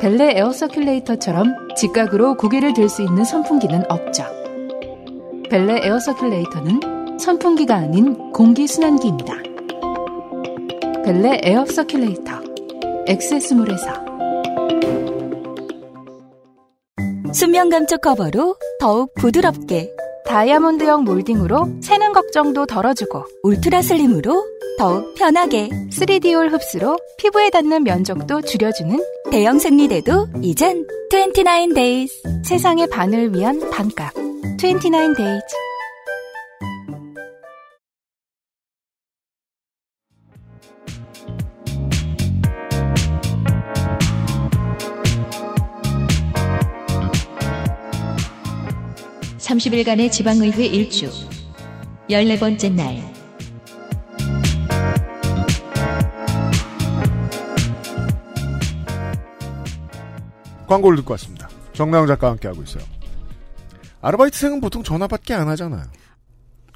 벨레 에어 서큘레이터처럼 직각으로 고개를 들 수 있는 선풍기는 없죠. 벨레 에어 서큘레이터는 선풍기가 아닌 공기순환기입니다. 벨레 에어 서큘레이터 엑세스몰에서 수면 감촉 커버로 더욱 부드럽게 다이아몬드형 몰딩으로 새는 걱정도 덜어주고 울트라 슬림으로 더욱 편하게 3D올 흡수로 피부에 닿는 면적도 줄여주는 대형 생리대도 이젠 29days 세상의 반을 위한 반값. 29days 30일간의 지방의회 일주 14번째 날 광고를 듣고 왔습니다. 정나영 작가와 함께하고 있어요. 아르바이트생은 보통 전화밖에 안 하잖아요.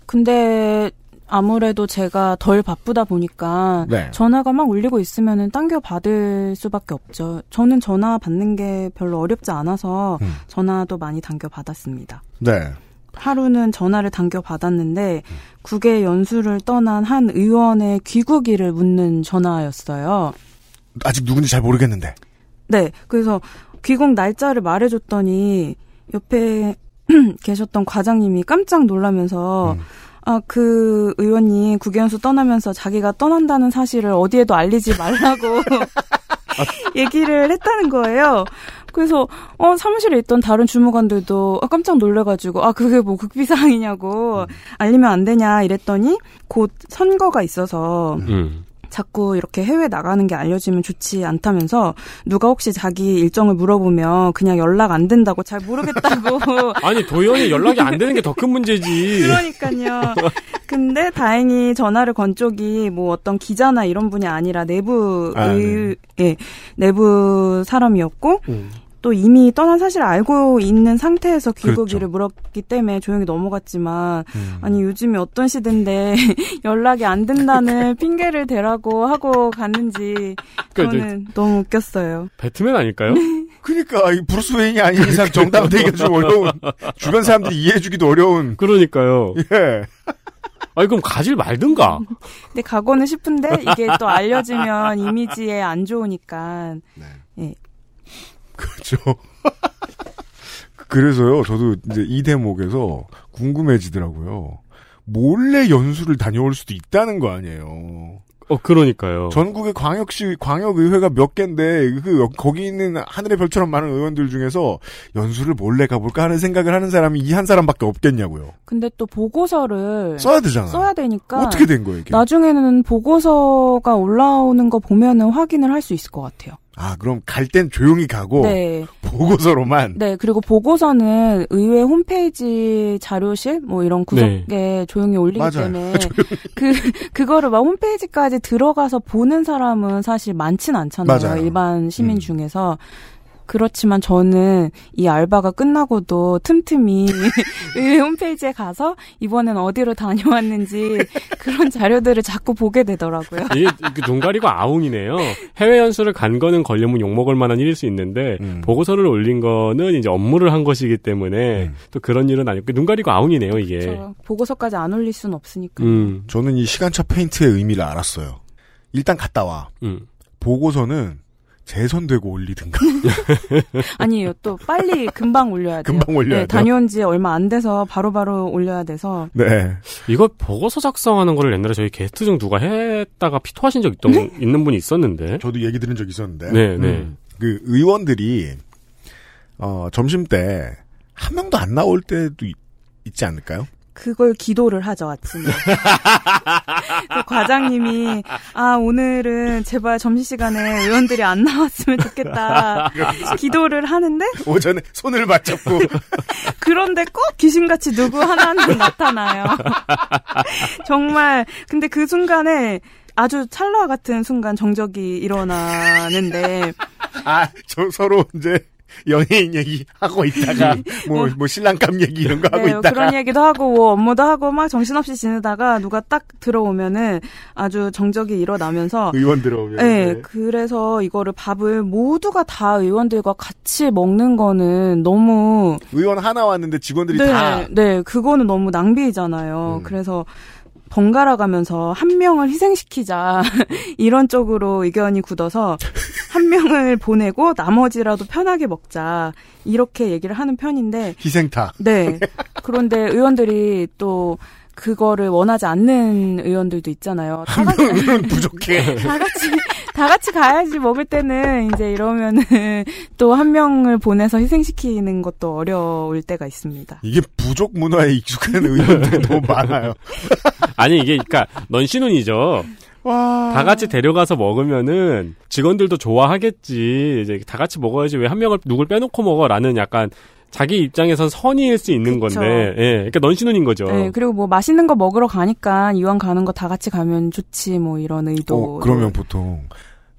근데 아무래도 제가 덜 바쁘다 보니까 네. 전화가 막 울리고 있으면은 당겨 받을 수밖에 없죠. 저는 전화 받는 게 별로 어렵지 않아서 음. 전화도 많이 당겨 받았습니다. 네. 하루는 전화를 당겨 받았는데 국외 연수를 떠난 한 의원의 귀국일을 묻는 전화였어요. 아직 누군지 잘 모르겠는데. 네, 그래서 귀국 날짜를 말해줬더니 옆에 계셨던 과장님이 깜짝 놀라면서 음. 아, 그 의원이 국외연수 떠나면서 자기가 떠난다는 사실을 어디에도 알리지 말라고 얘기를 했다는 거예요. 그래서 어 사무실에 있던 다른 주무관들도 아, 깜짝 놀래가지고 아 그게 뭐 극비사항이냐고 알리면 안 되냐 이랬더니 곧 선거가 있어서 음. 자꾸 이렇게 해외 나가는 게 알려지면 좋지 않다면서 누가 혹시 자기 일정을 물어보면 그냥 연락 안 된다고 잘 모르겠다고 아니 도연이 연락이 안 되는 게 더 큰 문제지. 그러니까요. 근데 다행히 전화를 건 쪽이 뭐 어떤 기자나 이런 분이 아니라 내부 아, 의, 예, 내부 사람이었고 음. 또 이미 떠난 사실을 알고 있는 상태에서 그렇죠. 귀국일을 물었기 때문에 조용히 넘어갔지만 음. 아니 요즘이 어떤 시대인데 연락이 안 된다는 핑계를 대라고 하고 갔는지 그러니까 저는 너무 웃겼어요. 배트맨 아닐까요? 그러니까 이 브루스 웨인이 아닌 이상 정당되기가 좀 어려운 주변 사람들이 이해해주기도 어려운 그러니까요. 예 아니 그럼 가질 말든가. 근데 가고는 싶은데 이게 또 알려지면 이미지에 안 좋으니까 그렇죠. 그래서요 저도 이제 이 대목에서 궁금해지더라고요. 몰래 연수를 다녀올 수도 있다는 거 아니에요. 어 그러니까요. 전국의 광역시 광역의회가 몇 개인데 그 여- 거기 있는 하늘의 별처럼 많은 의원들 중에서 연수를 몰래 가볼까 하는 생각을 하는 사람이 이 한 사람밖에 없겠냐고요. 근데 또 보고서를 써야 되잖아. 써야 되니까 어떻게 된 거예요 이게? 나중에는 보고서가 올라오는 거 보면은 확인을 할 수 있을 것 같아요. 아 그럼 갈 땐 조용히 가고 네. 보고서로만. 네, 그리고 보고서는 의회 홈페이지 자료실 뭐 이런 구석에 조용히 올리기 맞아요. 때문에 그 그거를 막 홈페이지까지 들어가서 보는 사람은 사실 많진 않잖아요. 맞아요. 일반 시민 음. 중에서. 그렇지만 저는 이 알바가 끝나고도 틈틈이 의회 홈페이지에 가서 이번엔 어디로 다녀왔는지 그런 자료들을 자꾸 보게 되더라고요. 이게 그눈 가리고 아웅이네요. 해외 연수를 간 거는 걸려면 욕먹을 만한 일일 수 있는데 음. 보고서를 올린 거는 이제 업무를 한 것이기 때문에 음. 또 그런 일은 아니고 눈 가리고 아웅이네요 이게. 저 보고서까지 안 올릴 수는 없으니까. 음, 저는 이 시간차 페인트의 의미를 알았어요. 일단 갔다 와. 음. 보고서는 재선되고 올리든가. 아니에요. 또 빨리 금방 올려야 돼요. 금방 올려야 네, 돼요? 다녀온 지 얼마 안 돼서 바로바로 올려야 돼서 네. 이거 보고서 작성하는 거를 옛날에 저희 게스트 중 누가 했다가 피토하신 적 있던 있는 분이 있었는데. 저도 얘기 들은 적 있었는데. 네, 네. 음, 그 의원들이 어, 점심 때 한 명도 안 나올 때도 있, 있지 않을까요? 그걸 기도를 하죠 아침에. 그 과장님이 아 오늘은 제발 점심 시간에 의원들이 안 나왔으면 좋겠다. 기도를 하는데? 오전에 손을 맞잡고. 그런데 꼭 귀신같이 누구 하나는 나타나요. 정말. 근데 그 순간에 아주 찰나 같은 순간 정적이 일어나는데. 아, 저 서로 이제 연예인 얘기 하고 있다가 뭐뭐 신랑감 얘기 이런 거 하고 네, 있다가 그런 얘기도 하고 뭐 업무도 하고 막 정신없이 지내다가 누가 딱 들어오면은 아주 정적이 일어나면서 의원 들어오면 네, 네. 그래서 이거를 밥을 모두가 다 의원들과 같이 먹는 거는 너무 의원 하나 왔는데 직원들이 네, 다 네, 그거는 너무 낭비잖아요. 음. 그래서 번갈아 가면서 한 명을 희생시키자 이런 쪽으로 의견이 굳어서 한 명을 보내고 나머지라도 편하게 먹자 이렇게 얘기를 하는 편인데 희생타. 네. 그런데 의원들이 또 그거를 원하지 않는 의원들도 있잖아요. 다 같이, 의원 부족해. 다 같이, 다 같이 가야지 먹을 때는 이제 이러면은 또 한 명을 보내서 희생시키는 것도 어려울 때가 있습니다. 이게 부족 문화에 익숙한 의원들이 너무 많아요. 아니 이게 그러니까 넌 신혼이죠. 와. 다 같이 데려가서 먹으면은 직원들도 좋아하겠지. 이제 다 같이 먹어야지 왜 한 명을 누굴 빼놓고 먹어라는 약간 자기 입장에선 선의일 수 있는 그쵸. 건데, 예, 그러니까 넌 신혼인 거죠. 네, 그리고 뭐 맛있는 거 먹으러 가니까 이왕 가는 거 다 같이 가면 좋지 뭐 이런 의도. 어, 그러면 보통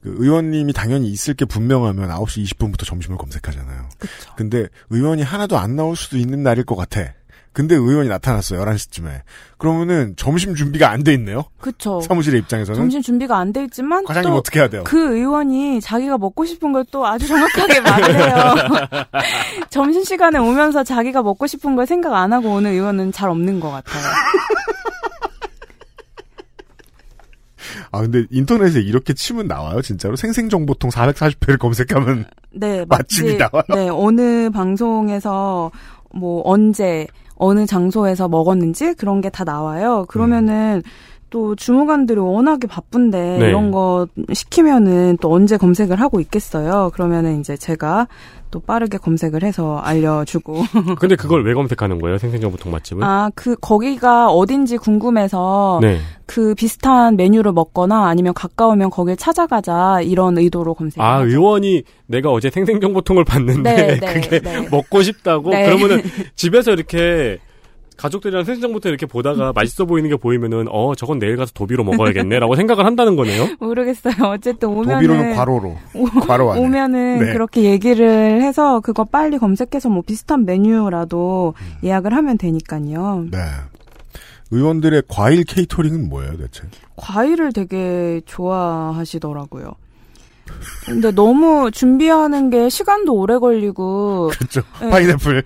그 의원님이 당연히 있을 게 분명하면 9시 20분부터 점심을 검색하잖아요. 그쵸. 근데 의원이 하나도 안 나올 수도 있는 날일 것 같아. 근데 의원이 나타났어요. 11시쯤에. 그러면은 점심 준비가 안 돼 있네요. 그쵸. 사무실의 입장에서는. 점심 준비가 안 돼 있지만 과장님 또 어떻게 해야 돼요? 그 의원이 자기가 먹고 싶은 걸 또 아주 정확하게 말해요. 점심 시간에 오면서 자기가 먹고 싶은 걸 생각 안 하고 오는 의원은 잘 없는 것 같아요. 아 근데 인터넷에 이렇게 치면 나와요. 진짜로 생생정보통 440회를 검색하면 네, 맛집이 맛집, 나와요? 네, 어느 방송에서 뭐 언제 어느 장소에서 먹었는지 그런 게 다 나와요. 그러면은 또 주무관들이 워낙에 바쁜데 네. 이런 거 시키면은 또 언제 검색을 하고 있겠어요. 그러면은 이제 제가 또 빠르게 검색을 해서 알려주고. 근데 그걸 왜 검색하는 거예요? 생생정보통 맛집은? 아, 그, 거기가 어딘지 궁금해서 네. 그 비슷한 메뉴를 먹거나 아니면 가까우면 거길 찾아가자 이런 의도로 검색을 아. 의원이 내가 어제 생생정보통을 봤는데 네, 네, 그게 네. 먹고 싶다고 네. 그러면은 집에서 이렇게 가족들이랑 생생정보통 이렇게 보다가 맛있어 보이는 게 보이면은 어 저건 내일 가서 도비로 먹어야겠네라고 생각을 한다는 거네요. 모르겠어요. 어쨌든 오면은 도비로는 괄호로. 괄호 안에. 오면은 네. 그렇게 얘기를 해서 그거 빨리 검색해서 뭐 비슷한 메뉴라도 음. 예약을 하면 되니까요. 네. 의원들의 과일 케이터링은 뭐예요, 대체? 과일을 되게 좋아하시더라고요. 근데 너무 준비하는 게 시간도 오래 걸리고 그렇죠. 네. 파인애플.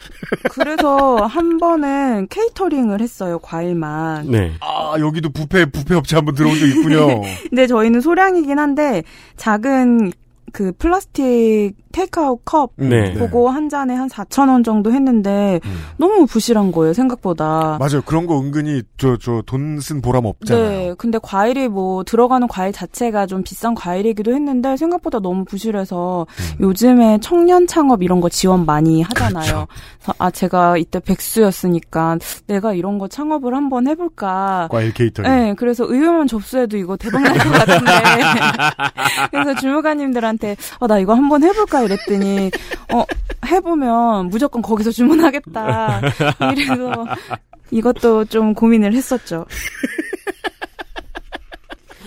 그래서 한 번은 케이터링을 했어요 과일만. 네. 아, 여기도 부페, 부페 업체 한번 들어온 적 있군요. 근데 저희는 소량이긴 한데 작은 그 플라스틱 테이크아웃 컵 네. 그거 한 잔에 한 4천 원 정도 했는데 음. 너무 부실한 거예요 생각보다. 맞아요. 그런 거 은근히 저, 저, 돈 쓴 보람 없잖아요. 네, 근데 과일이 뭐 들어가는 과일 자체가 좀 비싼 과일이기도 했는데 생각보다 너무 부실해서 음. 요즘에 청년 창업 이런 거 지원 많이 하잖아요. 그렇죠. 그래서 아 제가 이때 백수였으니까 내가 이런 거 창업을 한번 해볼까. 과일 케이터링. 네, 그래서 의외만 접수해도 이거 대박 날 것 같은데. 그래서 주무관님들한테 어, 나 이거 한번 해볼까 이랬더니 어 해보면 무조건 거기서 주문하겠다. 이래서 이것도 좀 고민을 했었죠.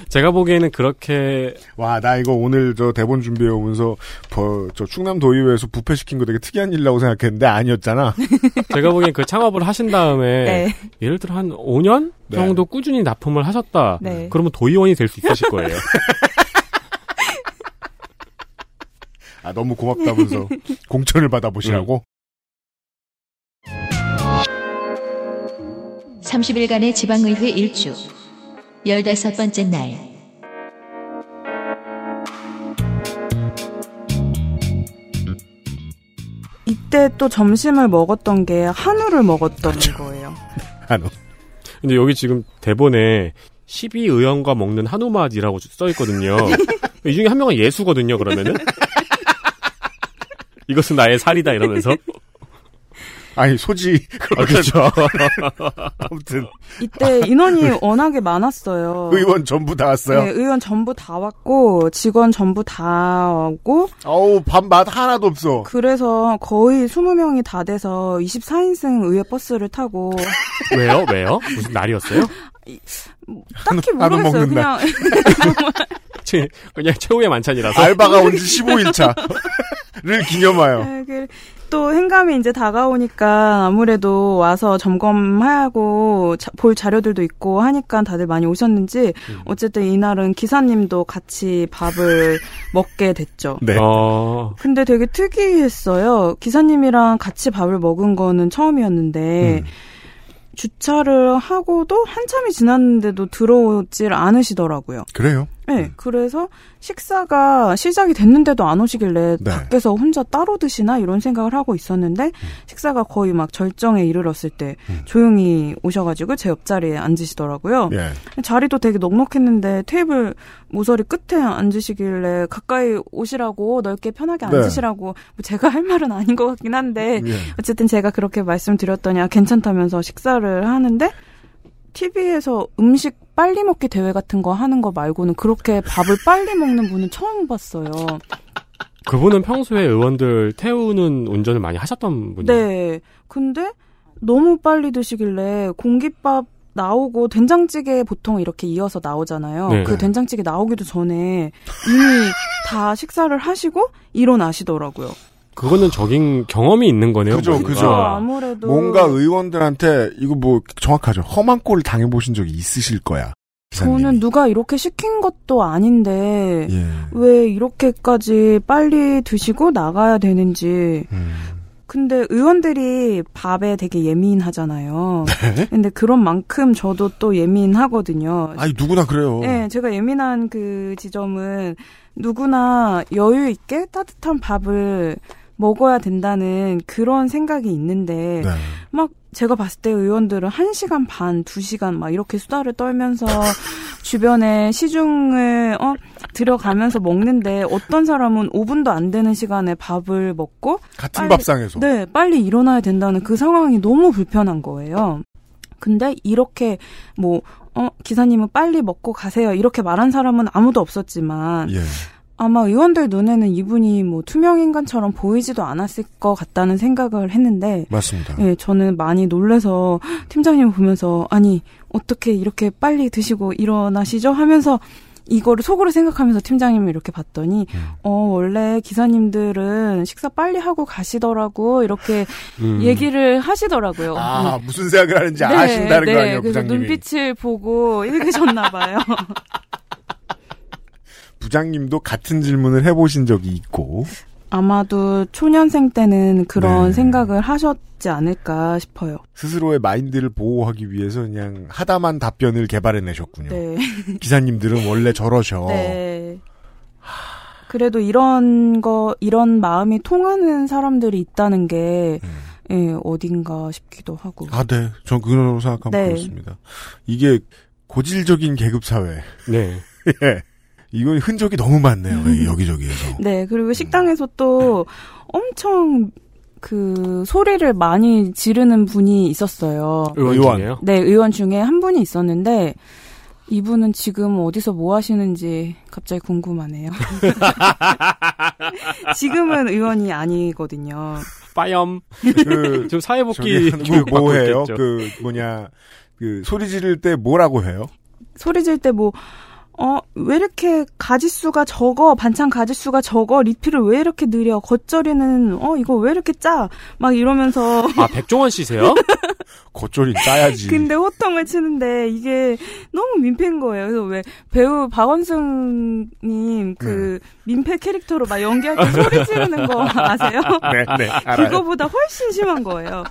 제가 보기에는 그렇게 와, 나 이거 오늘 저 대본 준비해 오면서 버, 저 충남 도의회에서 부페 시킨 거 되게 특이한 일이라고 생각했는데 아니었잖아. 제가 보기엔 그 창업을 하신 다음에 네. 예를 들어 한 5년 네. 정도 꾸준히 납품을 하셨다. 네. 그러면 도의원이 될 수 있으실 거예요. 아, 너무 고맙다면서 공천을 받아보시라고. 30일간의 지방의회 일주. 15번째 날. 이때 또 점심을 먹었던 게 한우를 먹었던 거예요. 한우. 근데 여기 지금 대본에 12의원과 먹는 한우 맛이라고 써 있거든요. 이 중에 한 명은 예수거든요, 그러면은. 이것은 나의 살이다 이러면서. 아니, 소지. 아, 그렇죠. 아무튼, 이때 인원이 워낙에 많았어요. 의원 전부 다 왔어요. 네, 의원 전부 다 왔고 직원 전부 다 왔고 어우, 밥맛 하나도 없어. 그래서 거의 20명이 다 돼서 24인승 의회 버스를 타고 왜요? 왜요? 무슨 날이었어요? 딱히 모르겠어요. 먹는 그냥 최- 그냥 최후의 만찬이라서. 알바가 온 지 15일 차. 기념하여. 네, 그, 또 행감이 이제 다가오니까 아무래도 와서 점검하고 자, 볼 자료들도 있고 하니까 다들 많이 오셨는지 음. 어쨌든 이날은 기사님도 같이 밥을 먹게 됐죠. 네. 어, 근데 되게 특이했어요. 기사님이랑 같이 밥을 먹은 거는 처음이었는데 음. 주차를 하고도 한참이 지났는데도 들어오질 않으시더라고요. 그래요. 네, 그래서 식사가 시작이 됐는데도 안 오시길래 네. 밖에서 혼자 따로 드시나 이런 생각을 하고 있었는데 식사가 거의 막 절정에 이르렀을 때 음. 조용히 오셔가지고 제 옆자리에 앉으시더라고요. 예. 자리도 되게 넉넉했는데 테이블 모서리 끝에 앉으시길래 가까이 오시라고 넓게 편하게 네. 앉으시라고 뭐 제가 할 말은 아닌 것 같긴 한데 예. 어쨌든 제가 그렇게 말씀드렸더니 아, 괜찮다면서 식사를 하는데 TV에서 음식 빨리 먹기 대회 같은 거 하는 거 말고는 그렇게 밥을 빨리 먹는 분은 처음 봤어요. 그분은 평소에 의원들 태우는 운전을 많이 하셨던 분이에요. 네. 근데 너무 빨리 드시길래 공깃밥 나오고 된장찌개 보통 이렇게 이어서 나오잖아요. 네. 그 된장찌개 나오기도 전에 이미 다 식사를 하시고 일어나시더라고요. 그거는 적인 경험이 있는 거네요. 그죠, 뭔가. 그죠. 아무래도 뭔가 의원들한테 이거 뭐 정확하죠. 험한 꼴을 당해보신 적이 있으실 거야. 기사님이. 저는 누가 이렇게 시킨 것도 아닌데 예. 왜 이렇게까지 빨리 드시고 나가야 되는지. 음. 근데 의원들이 밥에 되게 예민하잖아요. 네? 근데 그런 만큼 저도 또 예민하거든요. 아니 누구나 그래요. 네, 제가 예민한 그 지점은 누구나 여유 있게 따뜻한 밥을 먹어야 된다는 그런 생각이 있는데 네. 막 제가 봤을 때 의원들은 1시간 반, 2시간 막 이렇게 수다를 떨면서 주변에 시중을 어 들어가면서 먹는데 어떤 사람은 5분도 안 되는 시간에 밥을 먹고 같은 빨리- 밥상에서. 네, 빨리 일어나야 된다는 그 상황이 너무 불편한 거예요. 근데 이렇게 뭐 어, 기사님은 빨리 먹고 가세요. 이렇게 말한 사람은 아무도 없었지만 예. 아마 의원들 눈에는 이분이 뭐 투명 인간처럼 보이지도 않았을 것 같다는 생각을 했는데 맞습니다. 예, 저는 많이 놀래서 팀장님 보면서 아니 어떻게 이렇게 빨리 드시고 일어나시죠 하면서 이거를 속으로 생각하면서 팀장님을 이렇게 봤더니 음. 어 원래 기사님들은 식사 빨리 하고 가시더라고 이렇게 음. 얘기를 하시더라고요. 아 무슨 생각을 하는지 네, 아신다는 네, 거 아니에요, 그래서 부장님이. 눈빛을 보고 읽으셨나 봐요. 부장님도 같은 질문을 해보신 적이 있고. 아마도 초년생 때는 그런 네. 생각을 하셨지 않을까 싶어요. 스스로의 마인드를 보호하기 위해서 그냥 하다만 답변을 개발해내셨군요. 네. 기사님들은 원래 저러셔. 네. 그래도 이런 거, 이런 마음이 통하는 사람들이 있다는 게, 음. 예, 어딘가 싶기도 하고. 아, 네. 전 그런 생각하면 네. 그렇습니다. 이게 고질적인 계급 사회. 네. 예. 이건 흔적이 너무 많네요. 이 여기저기에서. 네, 그리고 식당에서 또 엄청 그 소리를 많이 지르는 분이 있었어요. 의원. 중에요? 네, 의원 중에 한 분이 있었는데, 이분은 지금 어디서 뭐 하시는지 갑자기 궁금하네요. 지금은 의원이 아니거든요. 빠염. 그, 좀 사회복귀 뭐 받고 해요? 그 뭐냐 그 소리 지를 때 뭐라고 해요? 소리 질 때 뭐, 어, 왜 이렇게 가지수가 적어? 반찬 가지수가 적어? 리필을 왜 이렇게 느려? 겉절이는, 어, 이거 왜 이렇게 짜? 막 이러면서. 아, 백종원 씨세요? 겉절이 짜야지. 근데 호통을 치는데 이게 너무 민폐인 거예요. 그래서 왜 배우 박원승님 그 민폐 캐릭터로 막 연기할 때 소리 지르는 거 아세요? 네, 네, 알아요. 그거보다 훨씬 심한 거예요.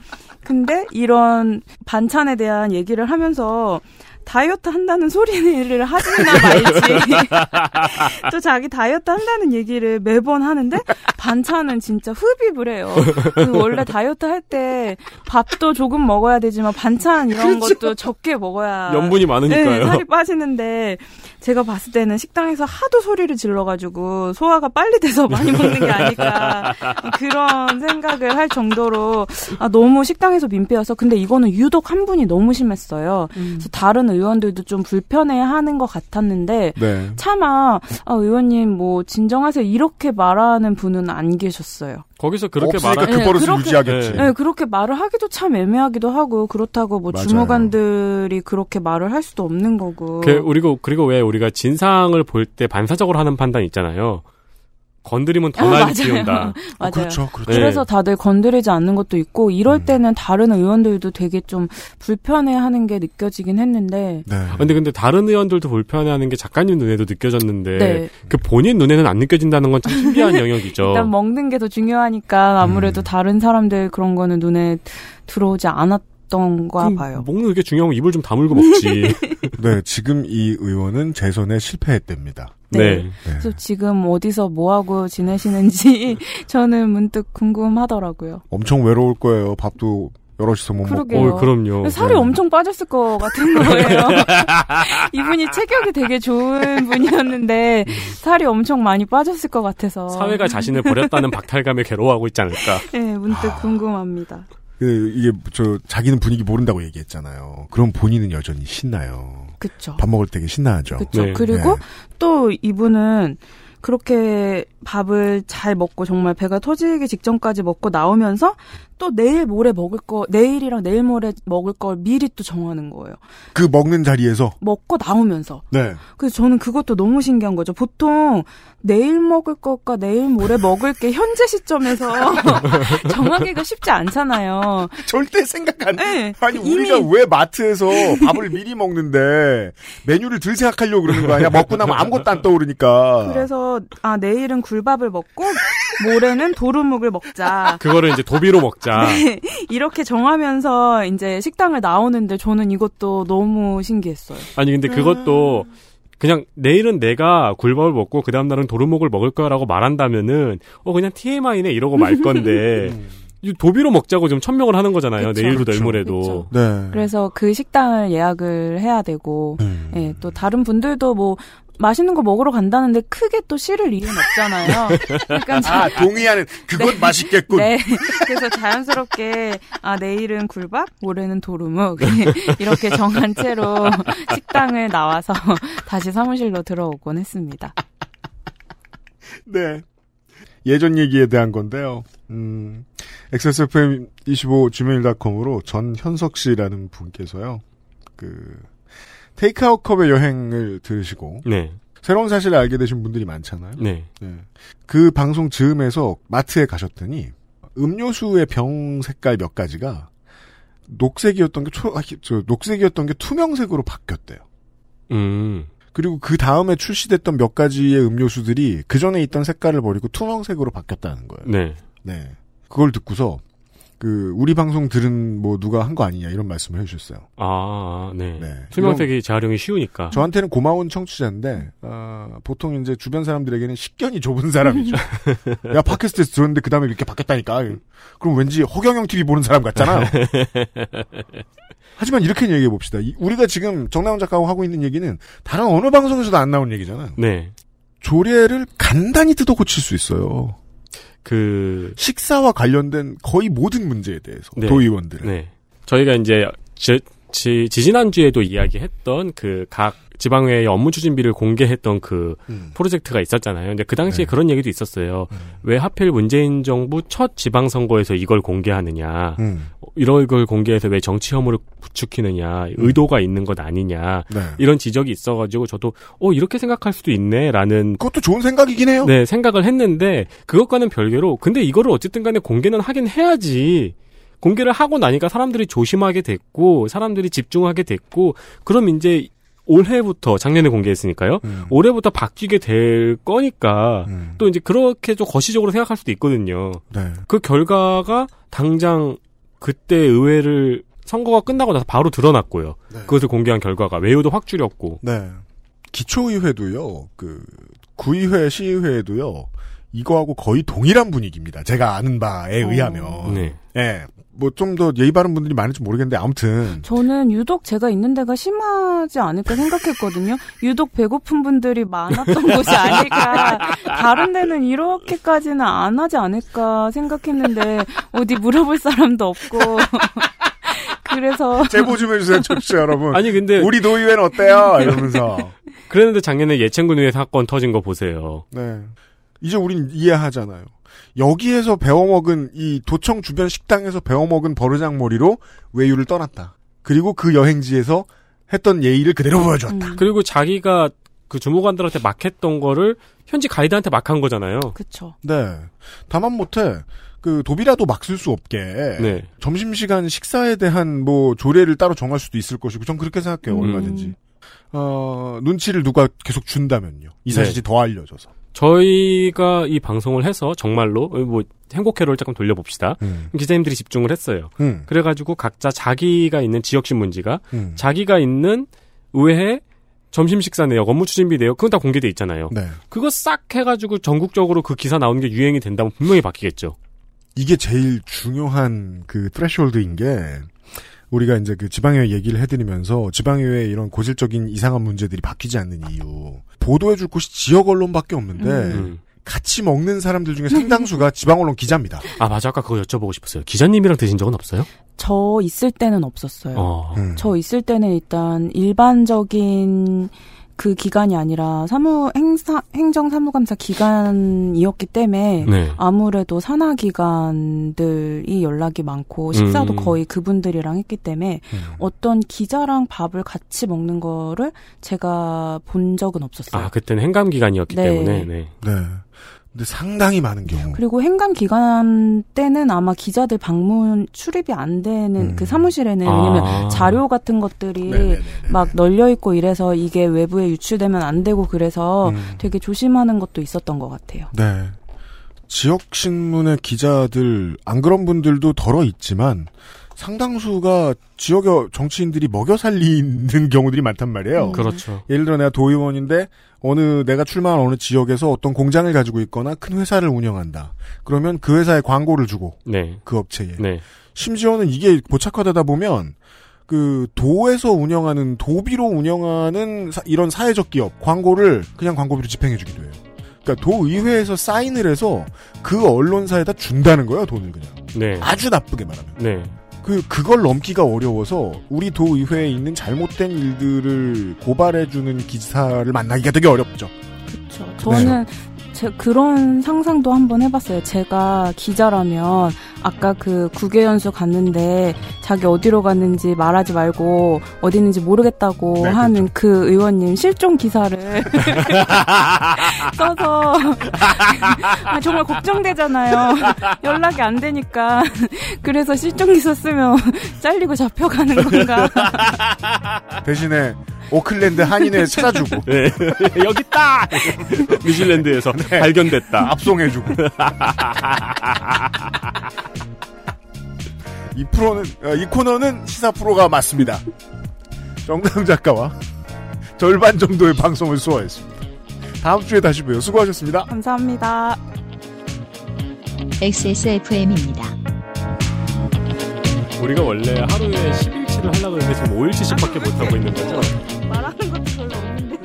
근데 이런 반찬에 대한 얘기를 하면서 다이어트 한다는 소리를 하지나 말지. 또 자기 다이어트 한다는 얘기를 매번 하는데 반찬은 진짜 흡입을 해요. 그래서 원래 다이어트 할 때 밥도 조금 먹어야 되지만 반찬 이런 것도 적게 먹어야 염분이 많으니까요. 네, 살이 빠지는데 제가 봤을 때는 식당에서 하도 소리를 질러가지고 소화가 빨리 돼서 많이 먹는 게 아닐까 그런 생각을 할 정도로 아, 너무 식당에서 민폐여서 근데 이거는 유독 한 분이 너무 심했어요. 그래서 다른 의원들도 좀 불편해하는 것 같았는데 네. 차마 아, 의원님 뭐 진정하세요 이렇게 말하는 분은 안 계셨어요. 거기서 그렇게 말하 그 네, 버릇을 그렇게- 유지하겠지. 네. 네, 그렇게 말을 하기도 참 애매하기도 하고 그렇다고 뭐 맞아요. 주무관들이 그렇게 말을 할 수도 없는 거고. 그, 그리고, 그리고 왜 우리가 진상을 볼 때 반사적으로 하는 판단 있잖아요. 건드리면 더 아, 난리 맞아요. 띄운다. 맞아요. 그렇죠, 그렇죠. 네. 그래서 다들 건드리지 않는 것도 있고 이럴 음. 때는 다른 의원들도 되게 좀 불편해하는 게 느껴지긴 했는데 네. 아, 근데 근데 다른 의원들도 불편해하는 게 작가님 눈에도 느껴졌는데 네. 그 본인 눈에는 안 느껴진다는 건 참 신비한 영역이죠. 일단 먹는 게 더 중요하니까 아무래도 음. 다른 사람들 그런 거는 눈에 들어오지 않았 던가 그럼 봐요. 먹는 게 중요하고 입을 좀 다물고 먹지. 네, 지금 이 의원은 재선에 실패했답니다. 네. 네. 그래서 지금 어디서 뭐 하고 지내시는지 저는 문득 궁금하더라고요. 엄청 외로울 거예요. 밥도 여럿이서 못 그러게요. 먹고. 어, 그럼요. 살이 네. 엄청 빠졌을 것 같은 거예요. 이분이 체격이 되게 좋은 분이었는데 살이 엄청 많이 빠졌을 것 같아서 사회가 자신을 버렸다는 박탈감에 괴로워하고 있지 않을까. 네, 문득 궁금합니다. 그 이게 저 자기는 분위기 모른다고 얘기했잖아요. 그럼 본인은 여전히 신나요. 그쵸. 밥 먹을 때 신나하죠. 그쵸. 네. 그리고 네. 또 이분은 그렇게 밥을 잘 먹고 정말 배가 터지기 직전까지 먹고 나오면서 또 내일 모레 먹을 거, 내일이랑 내일 모레 먹을 걸 미리 또 정하는 거예요. 그 먹는 자리에서 먹고 나오면서. 네. 그래서 저는 그것도 너무 신기한 거죠. 보통 내일 먹을 것과 내일 모레 먹을 게 현재 시점에서 정하기가 쉽지 않잖아요. 절대 생각 안. 네, 아니 우리가 왜 마트에서 밥을 미리 먹는데 메뉴를 들 생각하려고 그러는 거 아니야? 먹고 나면 아무것도 안 떠오르니까. 그래서 아 내일은 굴밥을 먹고 모레는 도루묵을 먹자. 그거를 이제 도비로 먹자. 네, 이렇게 정하면서 이제 식당을 나오는데 저는 이것도 너무 신기했어요. 아니 근데 그것도 그냥 내일은 내가 굴밥을 먹고 그 다음 날은 도루묵을 먹을 거라고 말한다면은 어 그냥 TMI네 이러고 말 건데 이 도비로 먹자고 좀 천명을 하는 거잖아요. 그쵸. 내일도. 내일모레도. 네. 그래서 그 식당을 예약을 해야 되고 음. 예, 또 다른 분들도 뭐 맛있는 거 먹으러 간다는데 크게 또 싫을 이유는 없잖아요. 그러니까 자- 아 동의하는 그건 맛있겠군. 네. 그래서 자연스럽게 아 내일은 굴밥, 모레는 도루묵 이렇게 정한 채로 식당을 나와서 다시 사무실로 들어오곤 했습니다. 네. 예전 얘기에 대한 건데요. 음, XSFM25 gmail.com으로 전현석 씨라는 분께서요. 그, 테이크아웃 컵의 여행을 들으시고, 네. 새로운 사실을 알게 되신 분들이 많잖아요. 네. 네. 그 방송 즈음에서 마트에 가셨더니, 음료수의 병 색깔 몇 가지가 녹색이었던 게 초, 아, 저, 녹색이었던 게 투명색으로 바뀌었대요. 음. 그리고 그 다음에 출시됐던 몇 가지의 음료수들이 그 전에 있던 색깔을 버리고 투명색으로 바뀌었다는 거예요. 네. 네. 그걸 듣고서 그 우리 방송 들은 뭐 누가 한 거 아니냐 이런 말씀을 해주셨어요. 아, 네. 네. 투명색이 재활용이 쉬우니까. 저한테는 고마운 청취자인데 어, 보통 이제 주변 사람들에게는 식견이 좁은 사람이죠. 야 팟캐스트에서 들었는데 그 다음에 이렇게 바뀌었다니까. 그럼 왠지 허경영 TV 보는 사람 같잖아요. 하지만 이렇게 얘기해 봅시다. 이- 우리가 지금 정나훈 작가하고 하고 있는 얘기는 다른 어느 방송에서도 안 나온 얘기잖아요. 네. 조례를 간단히 뜯어 고칠 수 있어요. 그, 식사와 관련된 거의 모든 문제에 대해서 네. 도의원들은 네. 저희가 이제, 지, 지, 지난주에도 이야기했던 그 각 지방회의 업무 추진비를 공개했던 그 음. 프로젝트가 있었잖아요. 근데 그 당시에 네. 그런 얘기도 있었어요. 왜 하필 문재인 정부 첫 지방선거에서 이걸 공개하느냐. 음. 이런 걸 공개해서 왜 정치 혐오를 부추기느냐. 의도가 있는 것 아니냐. 네. 이런 지적이 있어가지고 저도 어 이렇게 생각할 수도 있네 라는 그것도 좋은 생각이긴 해요. 네 생각을 했는데 그것과는 별개로 근데 이거를 어쨌든 간에 공개는 하긴 해야지 공개를 하고 나니까 사람들이 조심하게 됐고 사람들이 집중하게 됐고 그럼 이제 올해부터 작년에 공개했으니까요 음. 올해부터 바뀌게 될 거니까 음. 또 이제 그렇게 좀 거시적으로 생각할 수도 있거든요 네. 그 결과가 당장 그때 의회를 선거가 끝나고 나서 바로 드러났고요 네. 그것을 공개한 결과가 외유도 확 줄였고 네. 기초의회도요, 그, 구의회, 시의회도요, 이거하고 거의 동일한 분위기입니다. 제가 아는 바에 어. 의하면. 네. 예. 뭐 좀 더 예의 바른 분들이 많을지 모르겠는데, 아무튼. 저는 유독 제가 있는 데가 심하지 않을까 생각했거든요. 유독 배고픈 분들이 많았던 곳이 아닐까. 다른 데는 이렇게까지는 안 하지 않을까 생각했는데 어디 물어볼 사람도 없고. 그래서 제보 좀 해주세요, 청취자 여러분. 아니 근데 우리 도의회는 어때요? 이러면서. 그랬는데 작년에 예천군 의회 사건 터진 거 보세요. 네. 이제 우린 이해하잖아요. 여기에서 배워먹은 이 도청 주변 식당에서 배워먹은 버르장머리로 외유를 떠났다. 그리고 그 여행지에서 했던 예의를 그대로 보여줬다. 음. 그리고 자기가 그 주무관들한테 막 했던 거를 현지 가이드한테 막한 거잖아요. 그쵸. 네. 다만 못해 그 도비라도 막 쓸 수 없게 네. 점심 시간 식사에 대한 뭐 조례를 따로 정할 수도 있을 것이고 전 그렇게 생각해요 음. 얼마든지 어 눈치를 누가 계속 준다면요 이 네. 사실이 더 알려져서 저희가 이 방송을 해서 정말로 뭐 행복회로를 잠깐 돌려봅시다. 음. 기자님들이 집중을 했어요. 음. 그래가지고 각자 자기가 있는 지역 신문지가 음. 자기가 있는 의회 점심 식사 내역, 업무 추진비 내역 그건 다 공개돼 있잖아요. 네. 그거 싹 해가지고 전국적으로 그 기사 나오는 게 유행이 된다면 분명히 바뀌겠죠. 이게 제일 중요한 그 트레시홀드인 게 우리가 이제 그 지방의회 얘기를 해드리면서 지방의회의 이런 고질적인 이상한 문제들이 바뀌지 않는 이유 보도해줄 곳이 지역 언론밖에 없는데 음. 같이 먹는 사람들 중에 상당수가 지방 언론 기자입니다. 아 맞아 아까 그거 여쭤보고 싶었어요. 기자님이랑 드신 적은 없어요? 저 있을 때는 없었어요. 어. 음. 저 있을 때는 일단 일반적인 그 기간이 아니라 사무 행사 행정 사무감사 기간이었기 때문에 네. 아무래도 산하 기관들이 연락이 많고 식사도 음. 거의 그분들이랑 했기 때문에 음. 어떤 기자랑 밥을 같이 먹는 거를 제가 본 적은 없었어요. 아 그때는 행감 기간이었기 네. 때문에 네. 네. 근데 상당히 많은 경우. 그리고 행감 기간 때는 아마 기자들 방문 출입이 안 되는 음. 그 사무실에는 아. 왜냐면 자료 같은 것들이 네네네네. 막 널려 있고 이래서 이게 외부에 유출되면 안 되고 그래서 음. 되게 조심하는 것도 있었던 것 같아요. 네. 지역 신문의 기자들 안 그런 분들도 덜어 있지만 상당수가 지역의 정치인들이 먹여 살리는 경우들이 많단 말이에요. 음. 그렇죠. 예를 들어 내가 도의원인데 어느 내가 출마한 어느 지역에서 어떤 공장을 가지고 있거나 큰 회사를 운영한다. 그러면 그 회사에 광고를 주고 네. 그 업체에 네. 심지어는 이게 고착화되다 보면 그 도에서 운영하는 도비로 운영하는 사- 이런 사회적 기업 광고를 그냥 광고비로 집행해주기도 해요. 그러니까 도의회에서 사인을 해서 그 언론사에다 준다는 거예요 돈을 그냥 네. 아주 나쁘게 말하면 네. 그 그걸 넘기가 어려워서 우리 도의회에 있는 잘못된 일들을 고발해주는 기사를 만나기가 되게 어렵죠. 그렇죠. 저는 제 그런 상상도 한번 해봤어요. 제가 기자라면 아까 그 국외연수 갔는데 자기 어디로 갔는지 말하지 말고 어디 있는지 모르겠다고 네, 하는 그 의원님 실종 기사를 써서 아, 정말 걱정되잖아요. 연락이 안 되니까 그래서 실종 기사 쓰면 잘리고 잡혀가는 건가? 대신에 오클랜드 한인회 찾아주고 네. 여기 있다. 뉴질랜드에서 발견됐다. 압송해주고. 이 프로는 어, 이 코너는 시사 프로가 맞습니다. 정당 작가와 절반 정도의 방송을 소화했습니다. 다음 주에 다시 봬요. 수고하셨습니다. 감사합니다. XSFM입니다. 우리가 원래 하루에 10일 치를 하려고 했는데 지금 5일치씩밖에 못 하고 있는 거죠. 말하는 것도 별로 없는데.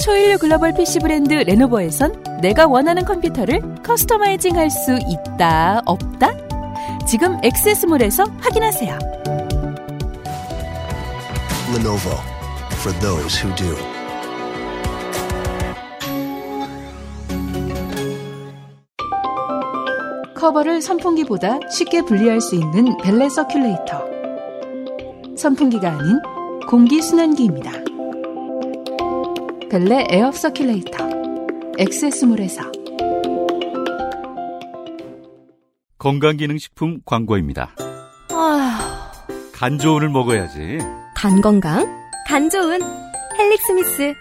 초일류 글로벌 PC 브랜드 레노버에선 내가 원하는 컴퓨터를 커스터마이징 할 수 있다, 없다? 지금 액세스몰에서 확인하세요. Lenovo for those who do. 커버를 선풍기보다 쉽게 분리할 수 있는 벨레 서큘레이터. 선풍기가 아닌 공기 순환기입니다. 벨레 에어 서큘레이터. 엑세스몰에서 건강기능식품 광고입니다. 아, 간 좋은을 먹어야지. 간 건강, 간 좋은 헬릭스미스.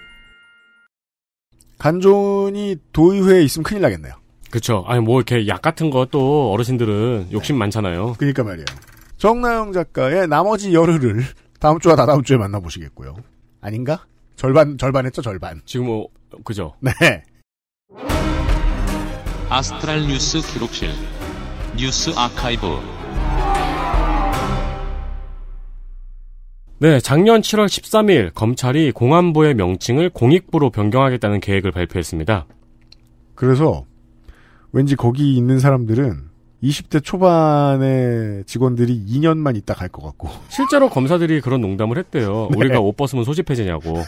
간존이 도의회에 있으면 큰일 나겠네요. 그쵸. 아니, 뭐, 이렇게 약 같은 거 또 어르신들은 욕심 많잖아요. 그러니까 말이에요. 정나영 작가의 나머지 열흘을 다음 주와 다다음 주에 만나보시겠고요. 아닌가? 절반 절반 했죠 절반. 지금 뭐, 그죠. 네. 아스트랄 뉴스 기록실 뉴스 아카이브 네, 작년 7월 13일 검찰이 공안부의 명칭을 공익부로 변경하겠다는 계획을 발표했습니다. 그래서 왠지 거기 있는 사람들은 20대 초반의 직원들이 2년만 있다 갈 것 같고. 실제로 검사들이 그런 농담을 했대요. 네. 우리가 옷 벗으면 소집 해제냐고.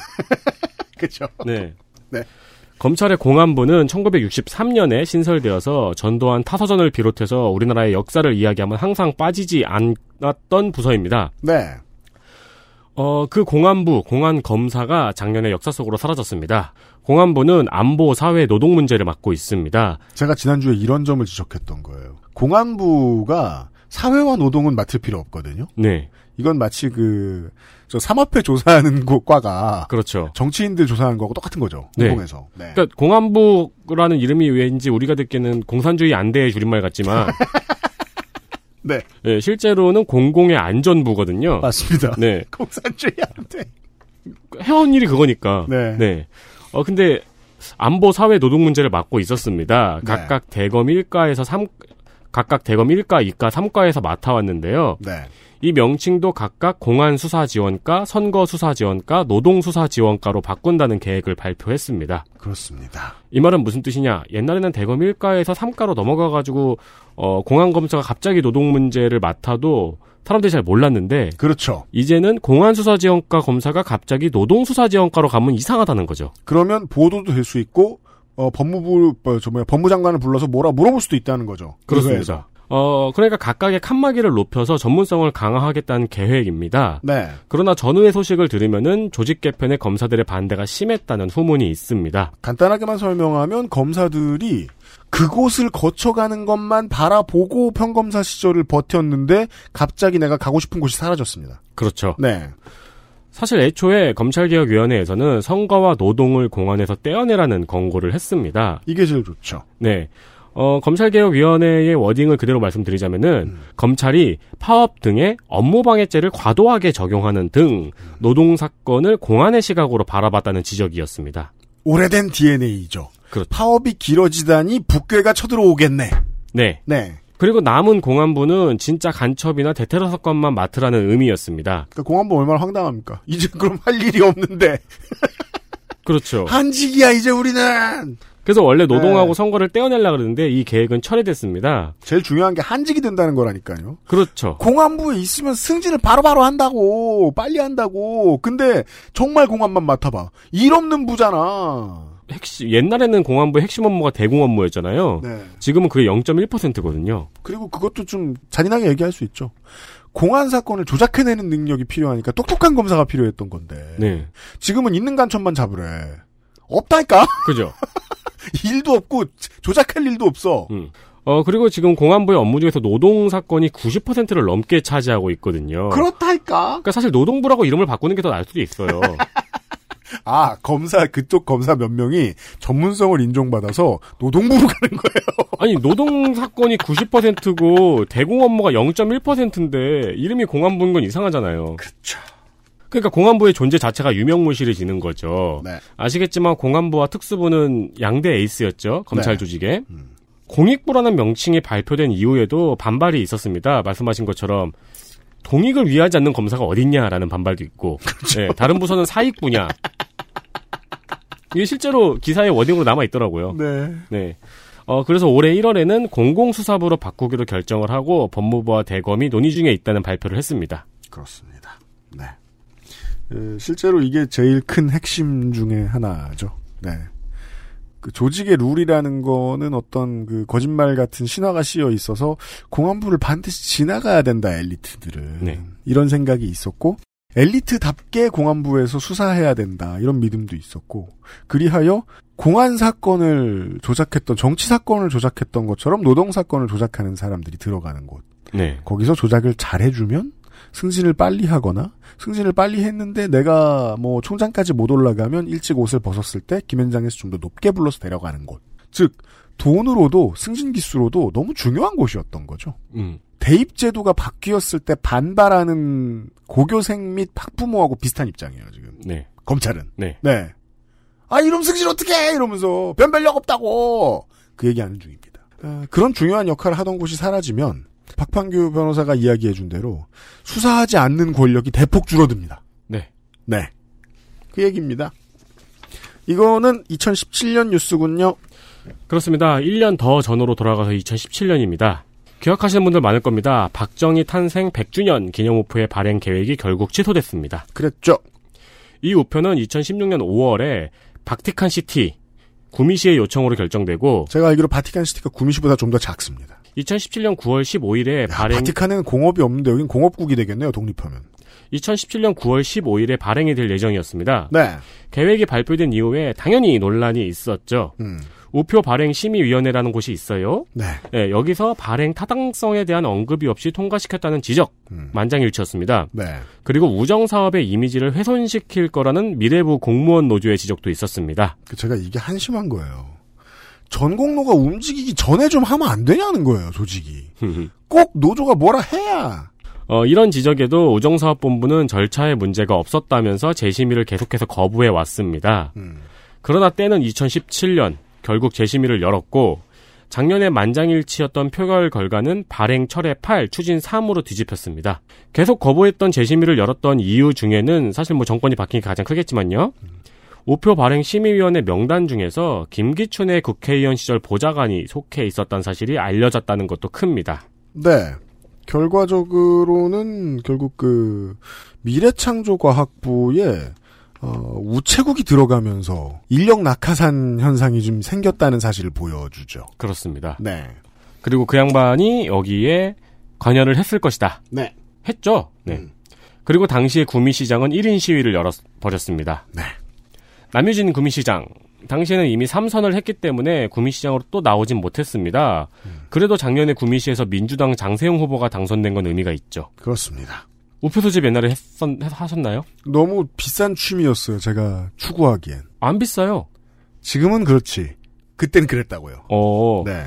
그렇죠. 네. 네. 검찰의 공안부는 1963년에 신설되어서 전두환 타서전을 비롯해서 우리나라의 역사를 이야기하면 항상 빠지지 않았던 부서입니다. 네. 어, 그 공안부, 공안 검사가 작년에 역사 속으로 사라졌습니다. 공안부는 안보, 사회, 노동 문제를 맡고 있습니다. 제가 지난주에 이런 점을 지적했던 거예요. 공안부가 사회와 노동은 맡을 필요 없거든요. 네. 이건 마치 그, 저 사마패 조사하는 곳 과가 그렇죠. 정치인들 조사하는 거하고 똑같은 거죠. 네. 공공에서. 네. 그러니까 공안부라는 이름이 왠지 우리가 듣기에는 공산주의 안대의 줄임말 같지만 네. 예, 실제로는 공공의 안전부거든요. 맞습니다. 네. 공산주의한테. 해온 일이 그거니까. 네. 어 근데 안보 사회 노동 문제를 맡고 있었습니다. 네. 각각 대검 1과에서 3 각각 대검 1과, 2과, 3과에서 맡아왔는데요. 네. 이 명칭도 각각 공안수사지원과, 선거수사지원과, 노동수사지원과로 바꾼다는 계획을 발표했습니다. 그렇습니다. 이 말은 무슨 뜻이냐? 옛날에는 대검 1과에서 3과로 넘어가가지고 어, 공안검사가 갑자기 노동 문제를 맡아도 사람들이 잘 몰랐는데 그렇죠. 이제는 공안수사지원과 검사가 갑자기 노동수사지원과로 가면 이상하다는 거죠. 그러면 보도도 될 수 있고, 어, 법무부, 어, 저 뭐야, 법무장관을 불러서 뭐라 물어볼 수도 있다는 거죠. 그렇습니다. 어, 그러니까 각각의 칸막이를 높여서 전문성을 강화하겠다는 계획입니다. 네. 그러나 전후의 소식을 들으면은 조직 개편에 검사들의 반대가 심했다는 후문이 있습니다. 간단하게만 설명하면 검사들이 그곳을 거쳐가는 것만 바라보고 평검사 시절을 버텼는데 갑자기 내가 가고 싶은 곳이 사라졌습니다. 그렇죠. 네. 사실 애초에 검찰개혁위원회에서는 선거와 노동을 공안에서 떼어내라는 권고를 했습니다. 이게 제일 좋죠. 네. 어, 검찰개혁위원회의 워딩을 그대로 말씀드리자면은, 검찰이 파업 등의 업무방해죄를 과도하게 적용하는 등, 노동사건을 공안의 시각으로 바라봤다는 지적이었습니다. 오래된 DNA죠. 그렇죠. 파업이 길어지다니 북괴가 쳐들어오겠네. 네. 네. 그리고 남은 공안부는 진짜 간첩이나 대테러 사건만 맡으라는 의미였습니다. 그러니까 공안부 얼마나 황당합니까? 이제 그럼 할 일이 없는데. 그렇죠. 한직이야, 이제 우리는! 그래서 원래 노동하고 네. 선거를 떼어내려고 그러는데 이 계획은 철회됐습니다. 제일 중요한 게 한직이 된다는 거라니까요. 그렇죠. 공안부에 있으면 승진을 바로 바로 한다고, 빨리 한다고. 근데 정말 공안만 맡아봐. 일 없는 부잖아. 핵심, 옛날에는 공안부의 핵심 업무가 대공 업무였잖아요. 네. 지금은 그게 0.1%거든요. 그리고 그것도 좀 잔인하게 얘기할 수 있죠. 공안 사건을 조작해내는 능력이 필요하니까 똑똑한 검사가 필요했던 건데. 네. 지금은 있는 간첩만 잡으래. 없다니까? 그죠? 일도 없고, 조작할 일도 없어. 음. 어, 그리고 지금 공안부의 업무 중에서 노동 사건이 90%를 넘게 차지하고 있거든요. 그렇다니까? 그러니까 사실 노동부라고 이름을 바꾸는 게 더 나을 수도 있어요. 아, 검사, 그쪽 검사 몇 명이 전문성을 인정받아서 노동부로 가는 거예요. 아니, 노동 사건이 90%고 대공 업무가 0.1%인데 이름이 공안부인 건 이상하잖아요. 그쵸. 그러니까 공안부의 존재 자체가 유명무실해지는 거죠. 네. 아시겠지만 공안부와 특수부는 양대 에이스였죠. 검찰 네. 조직에. 공익부라는 명칭이 발표된 이후에도 반발이 있었습니다. 말씀하신 것처럼 동익을 위하지 않는 검사가 어딨냐라는 반발도 있고 네, 다른 부서는 사익부냐 이게 실제로 기사의 워딩으로 남아 있더라고요. 네. 네. 어, 그래서 올해 1월에는 공공수사부로 바꾸기로 결정을 하고 법무부와 대검이 논의 중에 있다는 발표를 했습니다. 그렇습니다. 네. 에, 실제로 이게 제일 큰 핵심 중에 하나죠. 네. 그 조직의 룰이라는 거는 어떤 그 거짓말 같은 신화가 씌어 있어서 공안부를 반드시 지나가야 된다 엘리트들은 네. 이런 생각이 있었고 엘리트답게 공안부에서 수사해야 된다 이런 믿음도 있었고 그리하여 공안 사건을 조작했던 정치 사건을 조작했던 것처럼 노동 사건을 조작하는 사람들이 들어가는 곳 네. 거기서 조작을 잘 해주면 승진을 빨리 하거나 승진을 빨리 했는데 내가 뭐 총장까지 못 올라가면 일찍 옷을 벗었을 때 김현장에서 좀 더 높게 불러서 데려가는 곳. 즉 돈으로도 승진 기수로도 너무 중요한 곳이었던 거죠. 음. 대입 제도가 바뀌었을 때 반발하는 고교생 및 학부모하고 비슷한 입장이에요 지금. 네. 검찰은. 네. 네. 아 이름 승진 어떻게 해? 이러면서 변별력 없다고 그 얘기하는 중입니다. 아, 그런 중요한 역할을 하던 곳이 사라지면 박판규 변호사가 이야기해준 대로 수사하지 않는 권력이 대폭 줄어듭니다. 네. 네. 그 얘기입니다. 이거는 2017년 뉴스군요. 그렇습니다. 1년 더 전으로 돌아가서 2017년입니다. 기억하시는 분들 많을 겁니다. 박정희 탄생 100주년 기념 우표의 발행 계획이 결국 취소됐습니다. 그랬죠. 이 우표는 2016년 5월에 바티칸 시티 구미시의 요청으로 결정되고 제가 알기로 바티칸 시티가 구미시보다 좀 더 작습니다. 2017년 9월 15일에 발행 바티칸에는 공업이 없는데 여긴 공업국이 되겠네요. 독립하면. 2017년 9월 15일에 발행이 될 예정이었습니다. 네. 계획이 발표된 이후에 당연히 논란이 있었죠. 음. 우표 발행 심의위원회라는 곳이 있어요. 네. 네, 여기서 발행 타당성에 대한 언급이 없이 통과시켰다는 지적 만장일치였습니다. 네. 그리고 우정 사업의 이미지를 훼손시킬 거라는 미래부 공무원 노조의 지적도 있었습니다. 그 제가 이게 한심한 거예요. 전공로가 움직이기 전에 좀 하면 안 되냐는 거예요, 솔직히. 꼭 노조가 뭐라 해야. 어, 이런 지적에도 우정사업본부는 절차에 문제가 없었다면서 재심의를 계속해서 거부해 왔습니다. 그러나 때는 2017년 결국 재심의를 열었고 작년에 만장일치였던 표결 결과는 발행 철회 8, 추진 3으로 뒤집혔습니다. 계속 거부했던 재심의를 열었던 이유 중에는 사실 뭐 정권이 바뀐 게 가장 크겠지만요. 우표 발행 심의위원회 명단 중에서 김기춘의 국회의원 시절 보좌관이 속해 있었다는 사실이 알려졌다는 것도 큽니다. 네. 결과적으로는 결국 그 미래창조과학부에 어, 우체국이 들어가면서 인력 낙하산 현상이 좀 생겼다는 사실을 보여주죠. 그렇습니다. 네. 그리고 그 양반이 여기에 관여를 했을 것이다. 네. 했죠. 네. 그리고 당시에 구미시장은 1인 시위를 열어버렸습니다. 네. 남유진 구미시장. 당시에는 이미 3선을 했기 때문에 구미시장으로 또 나오진 못했습니다. 그래도 작년에 구미시에서 민주당 장세용 후보가 당선된 건 의미가 있죠. 그렇습니다. 우표 소집 옛날에 했었, 하셨나요? 너무 비싼 취미였어요, 제가 추구하기엔. 안 비싸요. 지금은 그렇지. 그땐 그랬다고요. 어. 네.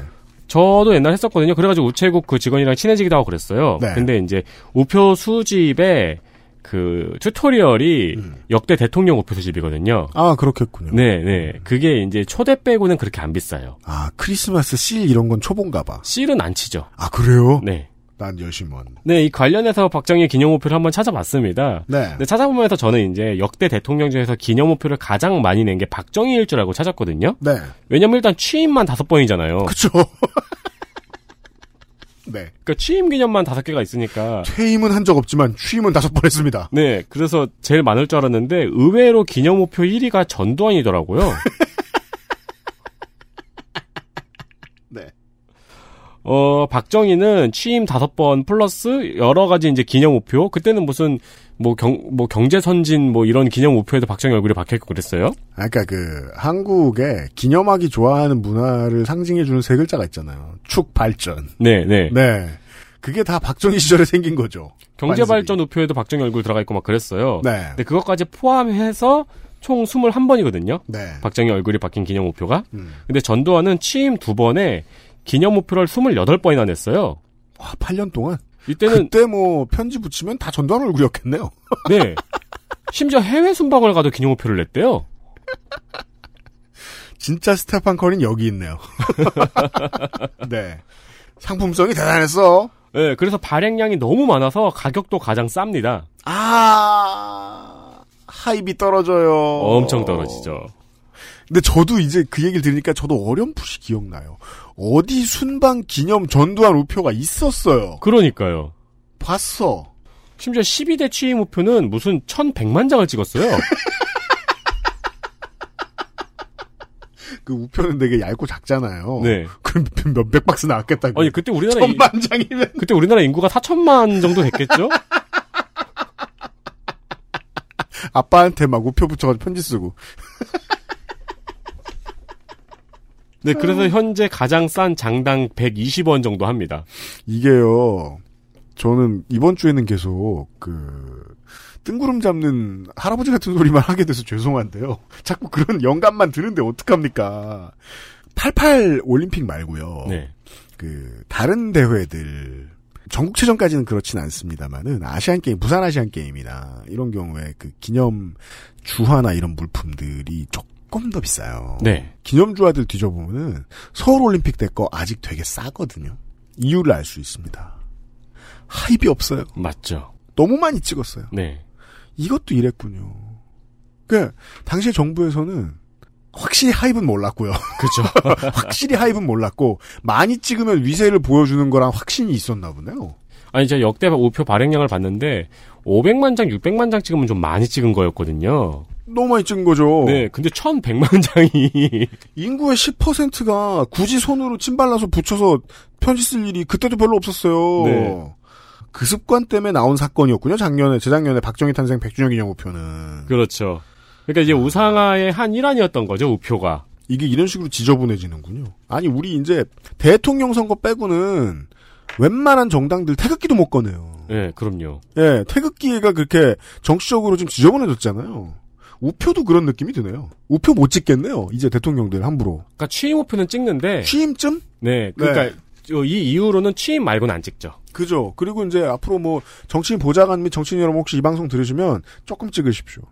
저도 옛날 했었거든요. 그래가지고 우체국 그 직원이랑 친해지기도 하고 그랬어요. 네. 근데 이제 우표 수집에 그 튜토리얼이 역대 대통령 우표 수집이거든요. 아, 그렇겠군요. 네, 네. 그게 이제 초대 빼고는 그렇게 안 비싸요. 아, 크리스마스 실 이런 건 초본가 봐. 실은 안 치죠. 아, 그래요? 네. 난 열심히 왔네. 네, 이 관련해서 박정희 기념우표를 한번 찾아봤습니다. 네. 근데 찾아보면서 저는 이제 역대 대통령 중에서 기념우표를 가장 많이 낸 게 박정희일 줄 알고 찾았거든요. 네. 왜냐면 일단 취임만 다섯 번이잖아요. 그쵸. 네. 그러니까 취임 기념만 다섯 개가 있으니까. 퇴임은 한 적 없지만 취임은 다섯 번 했습니다. 네, 그래서 제일 많을 줄 알았는데 의외로 기념우표 1위가 전두환이더라고요. 네. 어, 박정희는 취임 다섯 번 플러스 여러 가지 이제 기념우표. 그때는 무슨 뭐 경, 뭐 경제 선진 뭐 이런 기념우표에도 박정희 얼굴이 박혀있고 그랬어요. 아, 그러니까 그 한국에 기념하기 좋아하는 문화를 상징해주는 세 글자가 있잖아요. 축 발전. 네, 네. 네. 그게 다 박정희 시절에 생긴 거죠. 경제 발전 우표에도 박정희 얼굴 들어가 있고 막 그랬어요. 네. 근데 그것까지 포함해서 총 21번이거든요. 네. 박정희 얼굴이 박힌 기념 우표가. 음. 근데 전두환은 취임 두 번에 기념 우표를 28번이나 냈어요. 와, 8년 동안? 이때는 그때 뭐 편지 붙이면 다 전두환 얼굴이었겠네요. 네. 심지어 해외 순방을 가도 기념 우표를 냈대요. 진짜 스테판 커린 여기 있네요. 네. 상품성이 대단했어. 네, 그래서 발행량이 너무 많아서 가격도 가장 쌉니다. 아, 하입이 떨어져요. 엄청 떨어지죠. 근데 저도 이제 그 얘기를 들으니까 저도 어렴풋이 기억나요. 어디 순방 기념 전두환 우표가 있었어요. 그러니까요. 봤어. 심지어 12대 취임 우표는 무슨 1100만 장을 찍었어요. 그 우표는 되게 얇고 작잖아요. 네. 그럼 몇백 박스 나왔겠다. 아니, 그때 우리나라 천만 장이면. 그때 우리나라 인구가 4천만 정도 됐겠죠? 아빠한테 막 우표 붙여가지고 편지 쓰고. 네, 그래서 현재 가장 싼 장당 120원 정도 합니다. 이게요. 저는 이번 주에는 계속 그 뜬구름 잡는 할아버지 같은 소리만 하게 돼서 죄송한데요. 자꾸 그런 영감만 드는데 어떡합니까? 88 올림픽 말고요. 네. 그 다른 대회들 전국체전까지는 그렇진 않습니다만은 아시안 게임, 부산 아시안 게임이나 이런 경우에 그 기념 주화나 이런 물품들이 조금 더 비싸요. 네. 기념 주화들 뒤져보면은 서울 올림픽 때 거 아직 되게 싸거든요. 이유를 알 수 있습니다. 하입이 없어요. 맞죠. 너무 많이 찍었어요. 네. 이것도 이랬군요. 그 당시에 정부에서는 확실히 하입은 몰랐고요. 그죠. 확실히 하입은 몰랐고 많이 찍으면 위세를 보여주는 거랑 확신이 있었나 보네요. 아니, 제가 역대 우표 발행량을 봤는데 500만 장, 600만 장 찍으면 좀 많이 찍은 거였거든요. 너무 많이 찍은 거죠. 네, 근데 1100만 장이 인구의 10%가 굳이 손으로 침 발라서 붙여서 편지 쓸 일이 그때도 별로 없었어요. 네. 그 습관 때문에 나온 사건이었군요. 작년에 재작년에 박정희 탄생 100주년 기념 우표는 그렇죠. 그러니까 이제 우상화의 한 일환이었던 거죠, 우표가. 이게 이런 식으로 지저분해지는군요. 아니 우리 이제 대통령 선거 빼고는 웬만한 정당들 태극기도 못 꺼내요. 예, 그럼요. 예, 태극기가 그렇게 정치적으로 좀 지저분해졌잖아요. 우표도 그런 느낌이 드네요. 우표 못 찍겠네요. 이제 대통령들 함부로. 그러니까 취임 우표는 찍는데 취임쯤? 네, 그러니까 저이 이후로는 취임 말고는 안 찍죠. 그죠. 그리고 이제 앞으로 뭐 정치인 보좌관 및 정치인 여러분 혹시 이 방송 들으시면 조금 찍으십시오.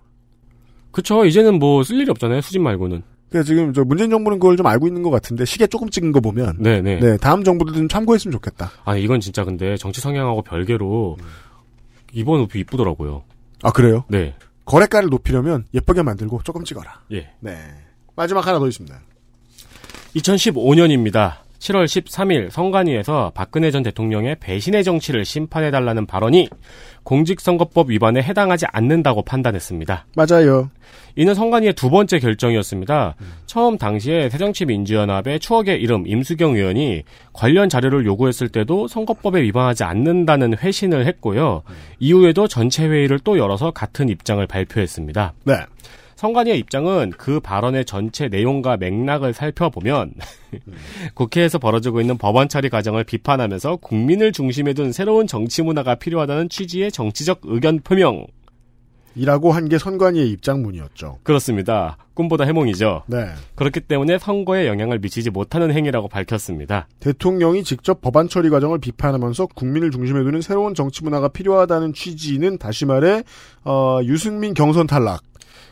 그쵸. 이제는 뭐 쓸 일이 없잖아요. 수집 말고는. 그러니까 지금 저 문재인 정부는 그걸 좀 알고 있는 것 같은데 시계 조금 찍은 거 보면 네네. 네 다음 정부도 좀 참고했으면 좋겠다. 아 이건 진짜 근데 정치 성향하고 별개로 이번 우표 이쁘더라고요. 아 그래요? 네. 거래가를 높이려면 예쁘게 만들고 조금 찍어라. 예. 네. 마지막 하나 더 있습니다. 2015년입니다. 7월 13일 성관위에서 박근혜 전 대통령의 배신의 정치를 심판해달라는 발언이 공직선거법 위반에 해당하지 않는다고 판단했습니다. 맞아요. 이는 성관위의 두 번째 결정이었습니다. 처음 당시에 새정치민주연합의 추억의 이름 임수경 의원이 관련 자료를 요구했을 때도 선거법에 위반하지 않는다는 회신을 했고요. 이후에도 전체 회의를 또 열어서 같은 입장을 발표했습니다. 네. 성관위의 입장은 그 발언의 전체 내용과 맥락을 살펴보면 국회에서 벌어지고 있는 법안 처리 과정을 비판하면서 국민을 중심에 둔 새로운 정치 문화가 필요하다는 취지의 정치적 의견 표명. 이라고 한 게 선관위의 입장문이었죠. 그렇습니다. 꿈보다 해몽이죠. 네. 그렇기 때문에 선거에 영향을 미치지 못하는 행위라고 밝혔습니다. 대통령이 직접 법안 처리 과정을 비판하면서 국민을 중심에 두는 새로운 정치 문화가 필요하다는 취지는 다시 말해 어, 유승민 경선 탈락.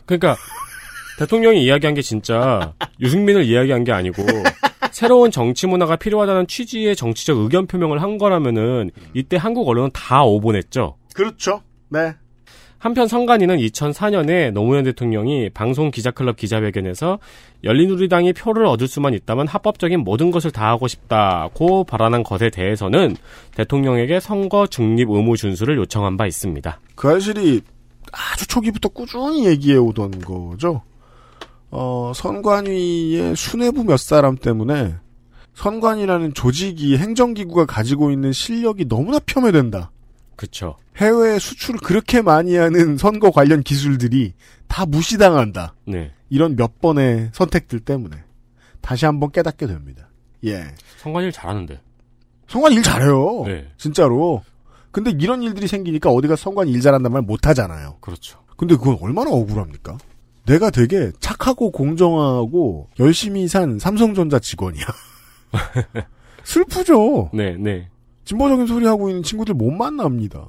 그러니까 대통령이 이야기한 게 진짜 유승민을 이야기한 게 아니고 새로운 정치 문화가 필요하다는 취지의 정치적 의견 표명을 한 거라면은 이때 한국 언론은 다 오보냈죠. 그렇죠. 네. 한편 성관이는 2004년에 노무현 대통령이 방송 기자클럽 기자회견에서 열린우리당이 표를 얻을 수만 있다면 합법적인 모든 것을 다 하고 싶다고 발언한 것에 대해서는 대통령에게 선거 중립 의무 준수를 요청한 바 있습니다. 그 사실이 아주 초기부터 꾸준히 얘기해 오던 거죠. 어, 선관위의 수뇌부 몇 사람 때문에 선관이라는 조직이 행정기구가 가지고 있는 실력이 너무나 폄훼된다. 그렇죠. 해외 수출을 그렇게 많이 하는 선거 관련 기술들이 다 무시당한다. 네. 이런 몇 번의 선택들 때문에 다시 한번 깨닫게 됩니다. 예. 선관일 잘하는데. 선관 일 잘해요. 네. 진짜로. 근데 이런 일들이 생기니까 어디가 선관 일 잘한단 말 못하잖아요. 그렇죠. 근데 그건 얼마나 억울합니까? 내가 되게 착하고 공정하고 열심히 산 삼성전자 직원이야. 슬프죠. 네, 네. 진보적인 소리 하고 있는 친구들 못 만납니다.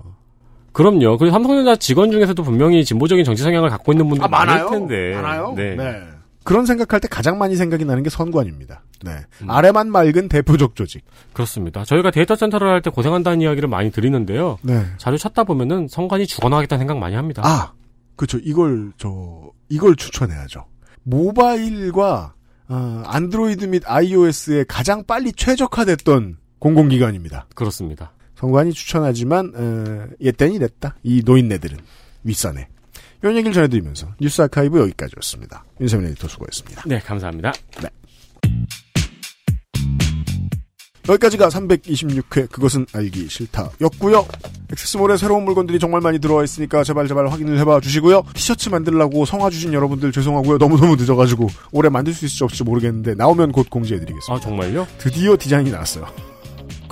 그럼요. 그리고 삼성전자 직원 중에서도 분명히 진보적인 정치 성향을 갖고 있는 분들 아, 많아요? 많을 텐데. 많아요? 네. 네. 그런 생각할 때 가장 많이 생각이 나는 게 선관위입니다. 네. 음. 아래만 맑은 대표적 조직. 그렇습니다. 저희가 데이터 센터를 할 때 고생한다는 이야기를 많이 드리는데요. 네. 자료 찾다 보면은 선관위 죽어나가겠다는 생각 많이 합니다. 아, 그렇죠. 이걸 저 이걸 추천해야죠. 모바일과 어, 안드로이드 및 iOS에 가장 빨리 최적화됐던 공공기관입니다. 그렇습니다. 선관위 추천하지만 어, 옛땐이 됐다. 이 노인네들은 윗선에. 이런 얘기를 전해드리면서 뉴스 아카이브 여기까지였습니다. 윤세민 에디터 수고했습니다. 네, 감사합니다. 네. 여기까지가 326회 그것은 알기 싫다였고요. 액세스몰에 새로운 물건들이 정말 많이 들어와 있으니까 제발 제발 확인을 해봐 주시고요. 티셔츠 만들라고 성화 주신 여러분들 죄송하고요. 너무너무 늦어가지고 올해 만들 수 있을지 없을지 모르겠는데 나오면 곧 공지해드리겠습니다. 아, 정말요? 드디어 디자인이 나왔어요.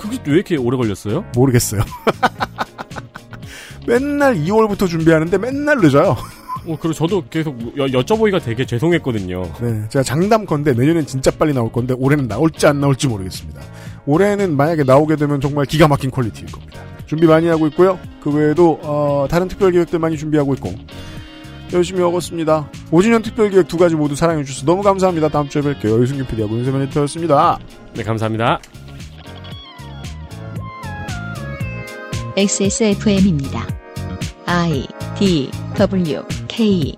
그게 왜 이렇게 오래 걸렸어요? 모르겠어요. 맨날 2월부터 준비하는데 맨날 늦어요. 어, 그리고 저도 계속 여, 여쭤보기가 되게 죄송했거든요. 네, 제가 장담컨대 내년엔 진짜 빨리 나올 건데 올해는 나올지 안 나올지 모르겠습니다. 올해는 만약에 나오게 되면 정말 기가 막힌 퀄리티일 겁니다. 준비 많이 하고 있고요. 그 외에도 어, 다른 특별 기획들 많이 준비하고 있고 열심히 하고 있습니다. 5주년 특별 기획 두 가지 모두 사랑해 주셔서 너무 감사합니다. 다음 주에 뵐게요. 유승균 PD하고 윤세민 에디터였습니다. 네, 감사합니다. XSFM입니다. I D W K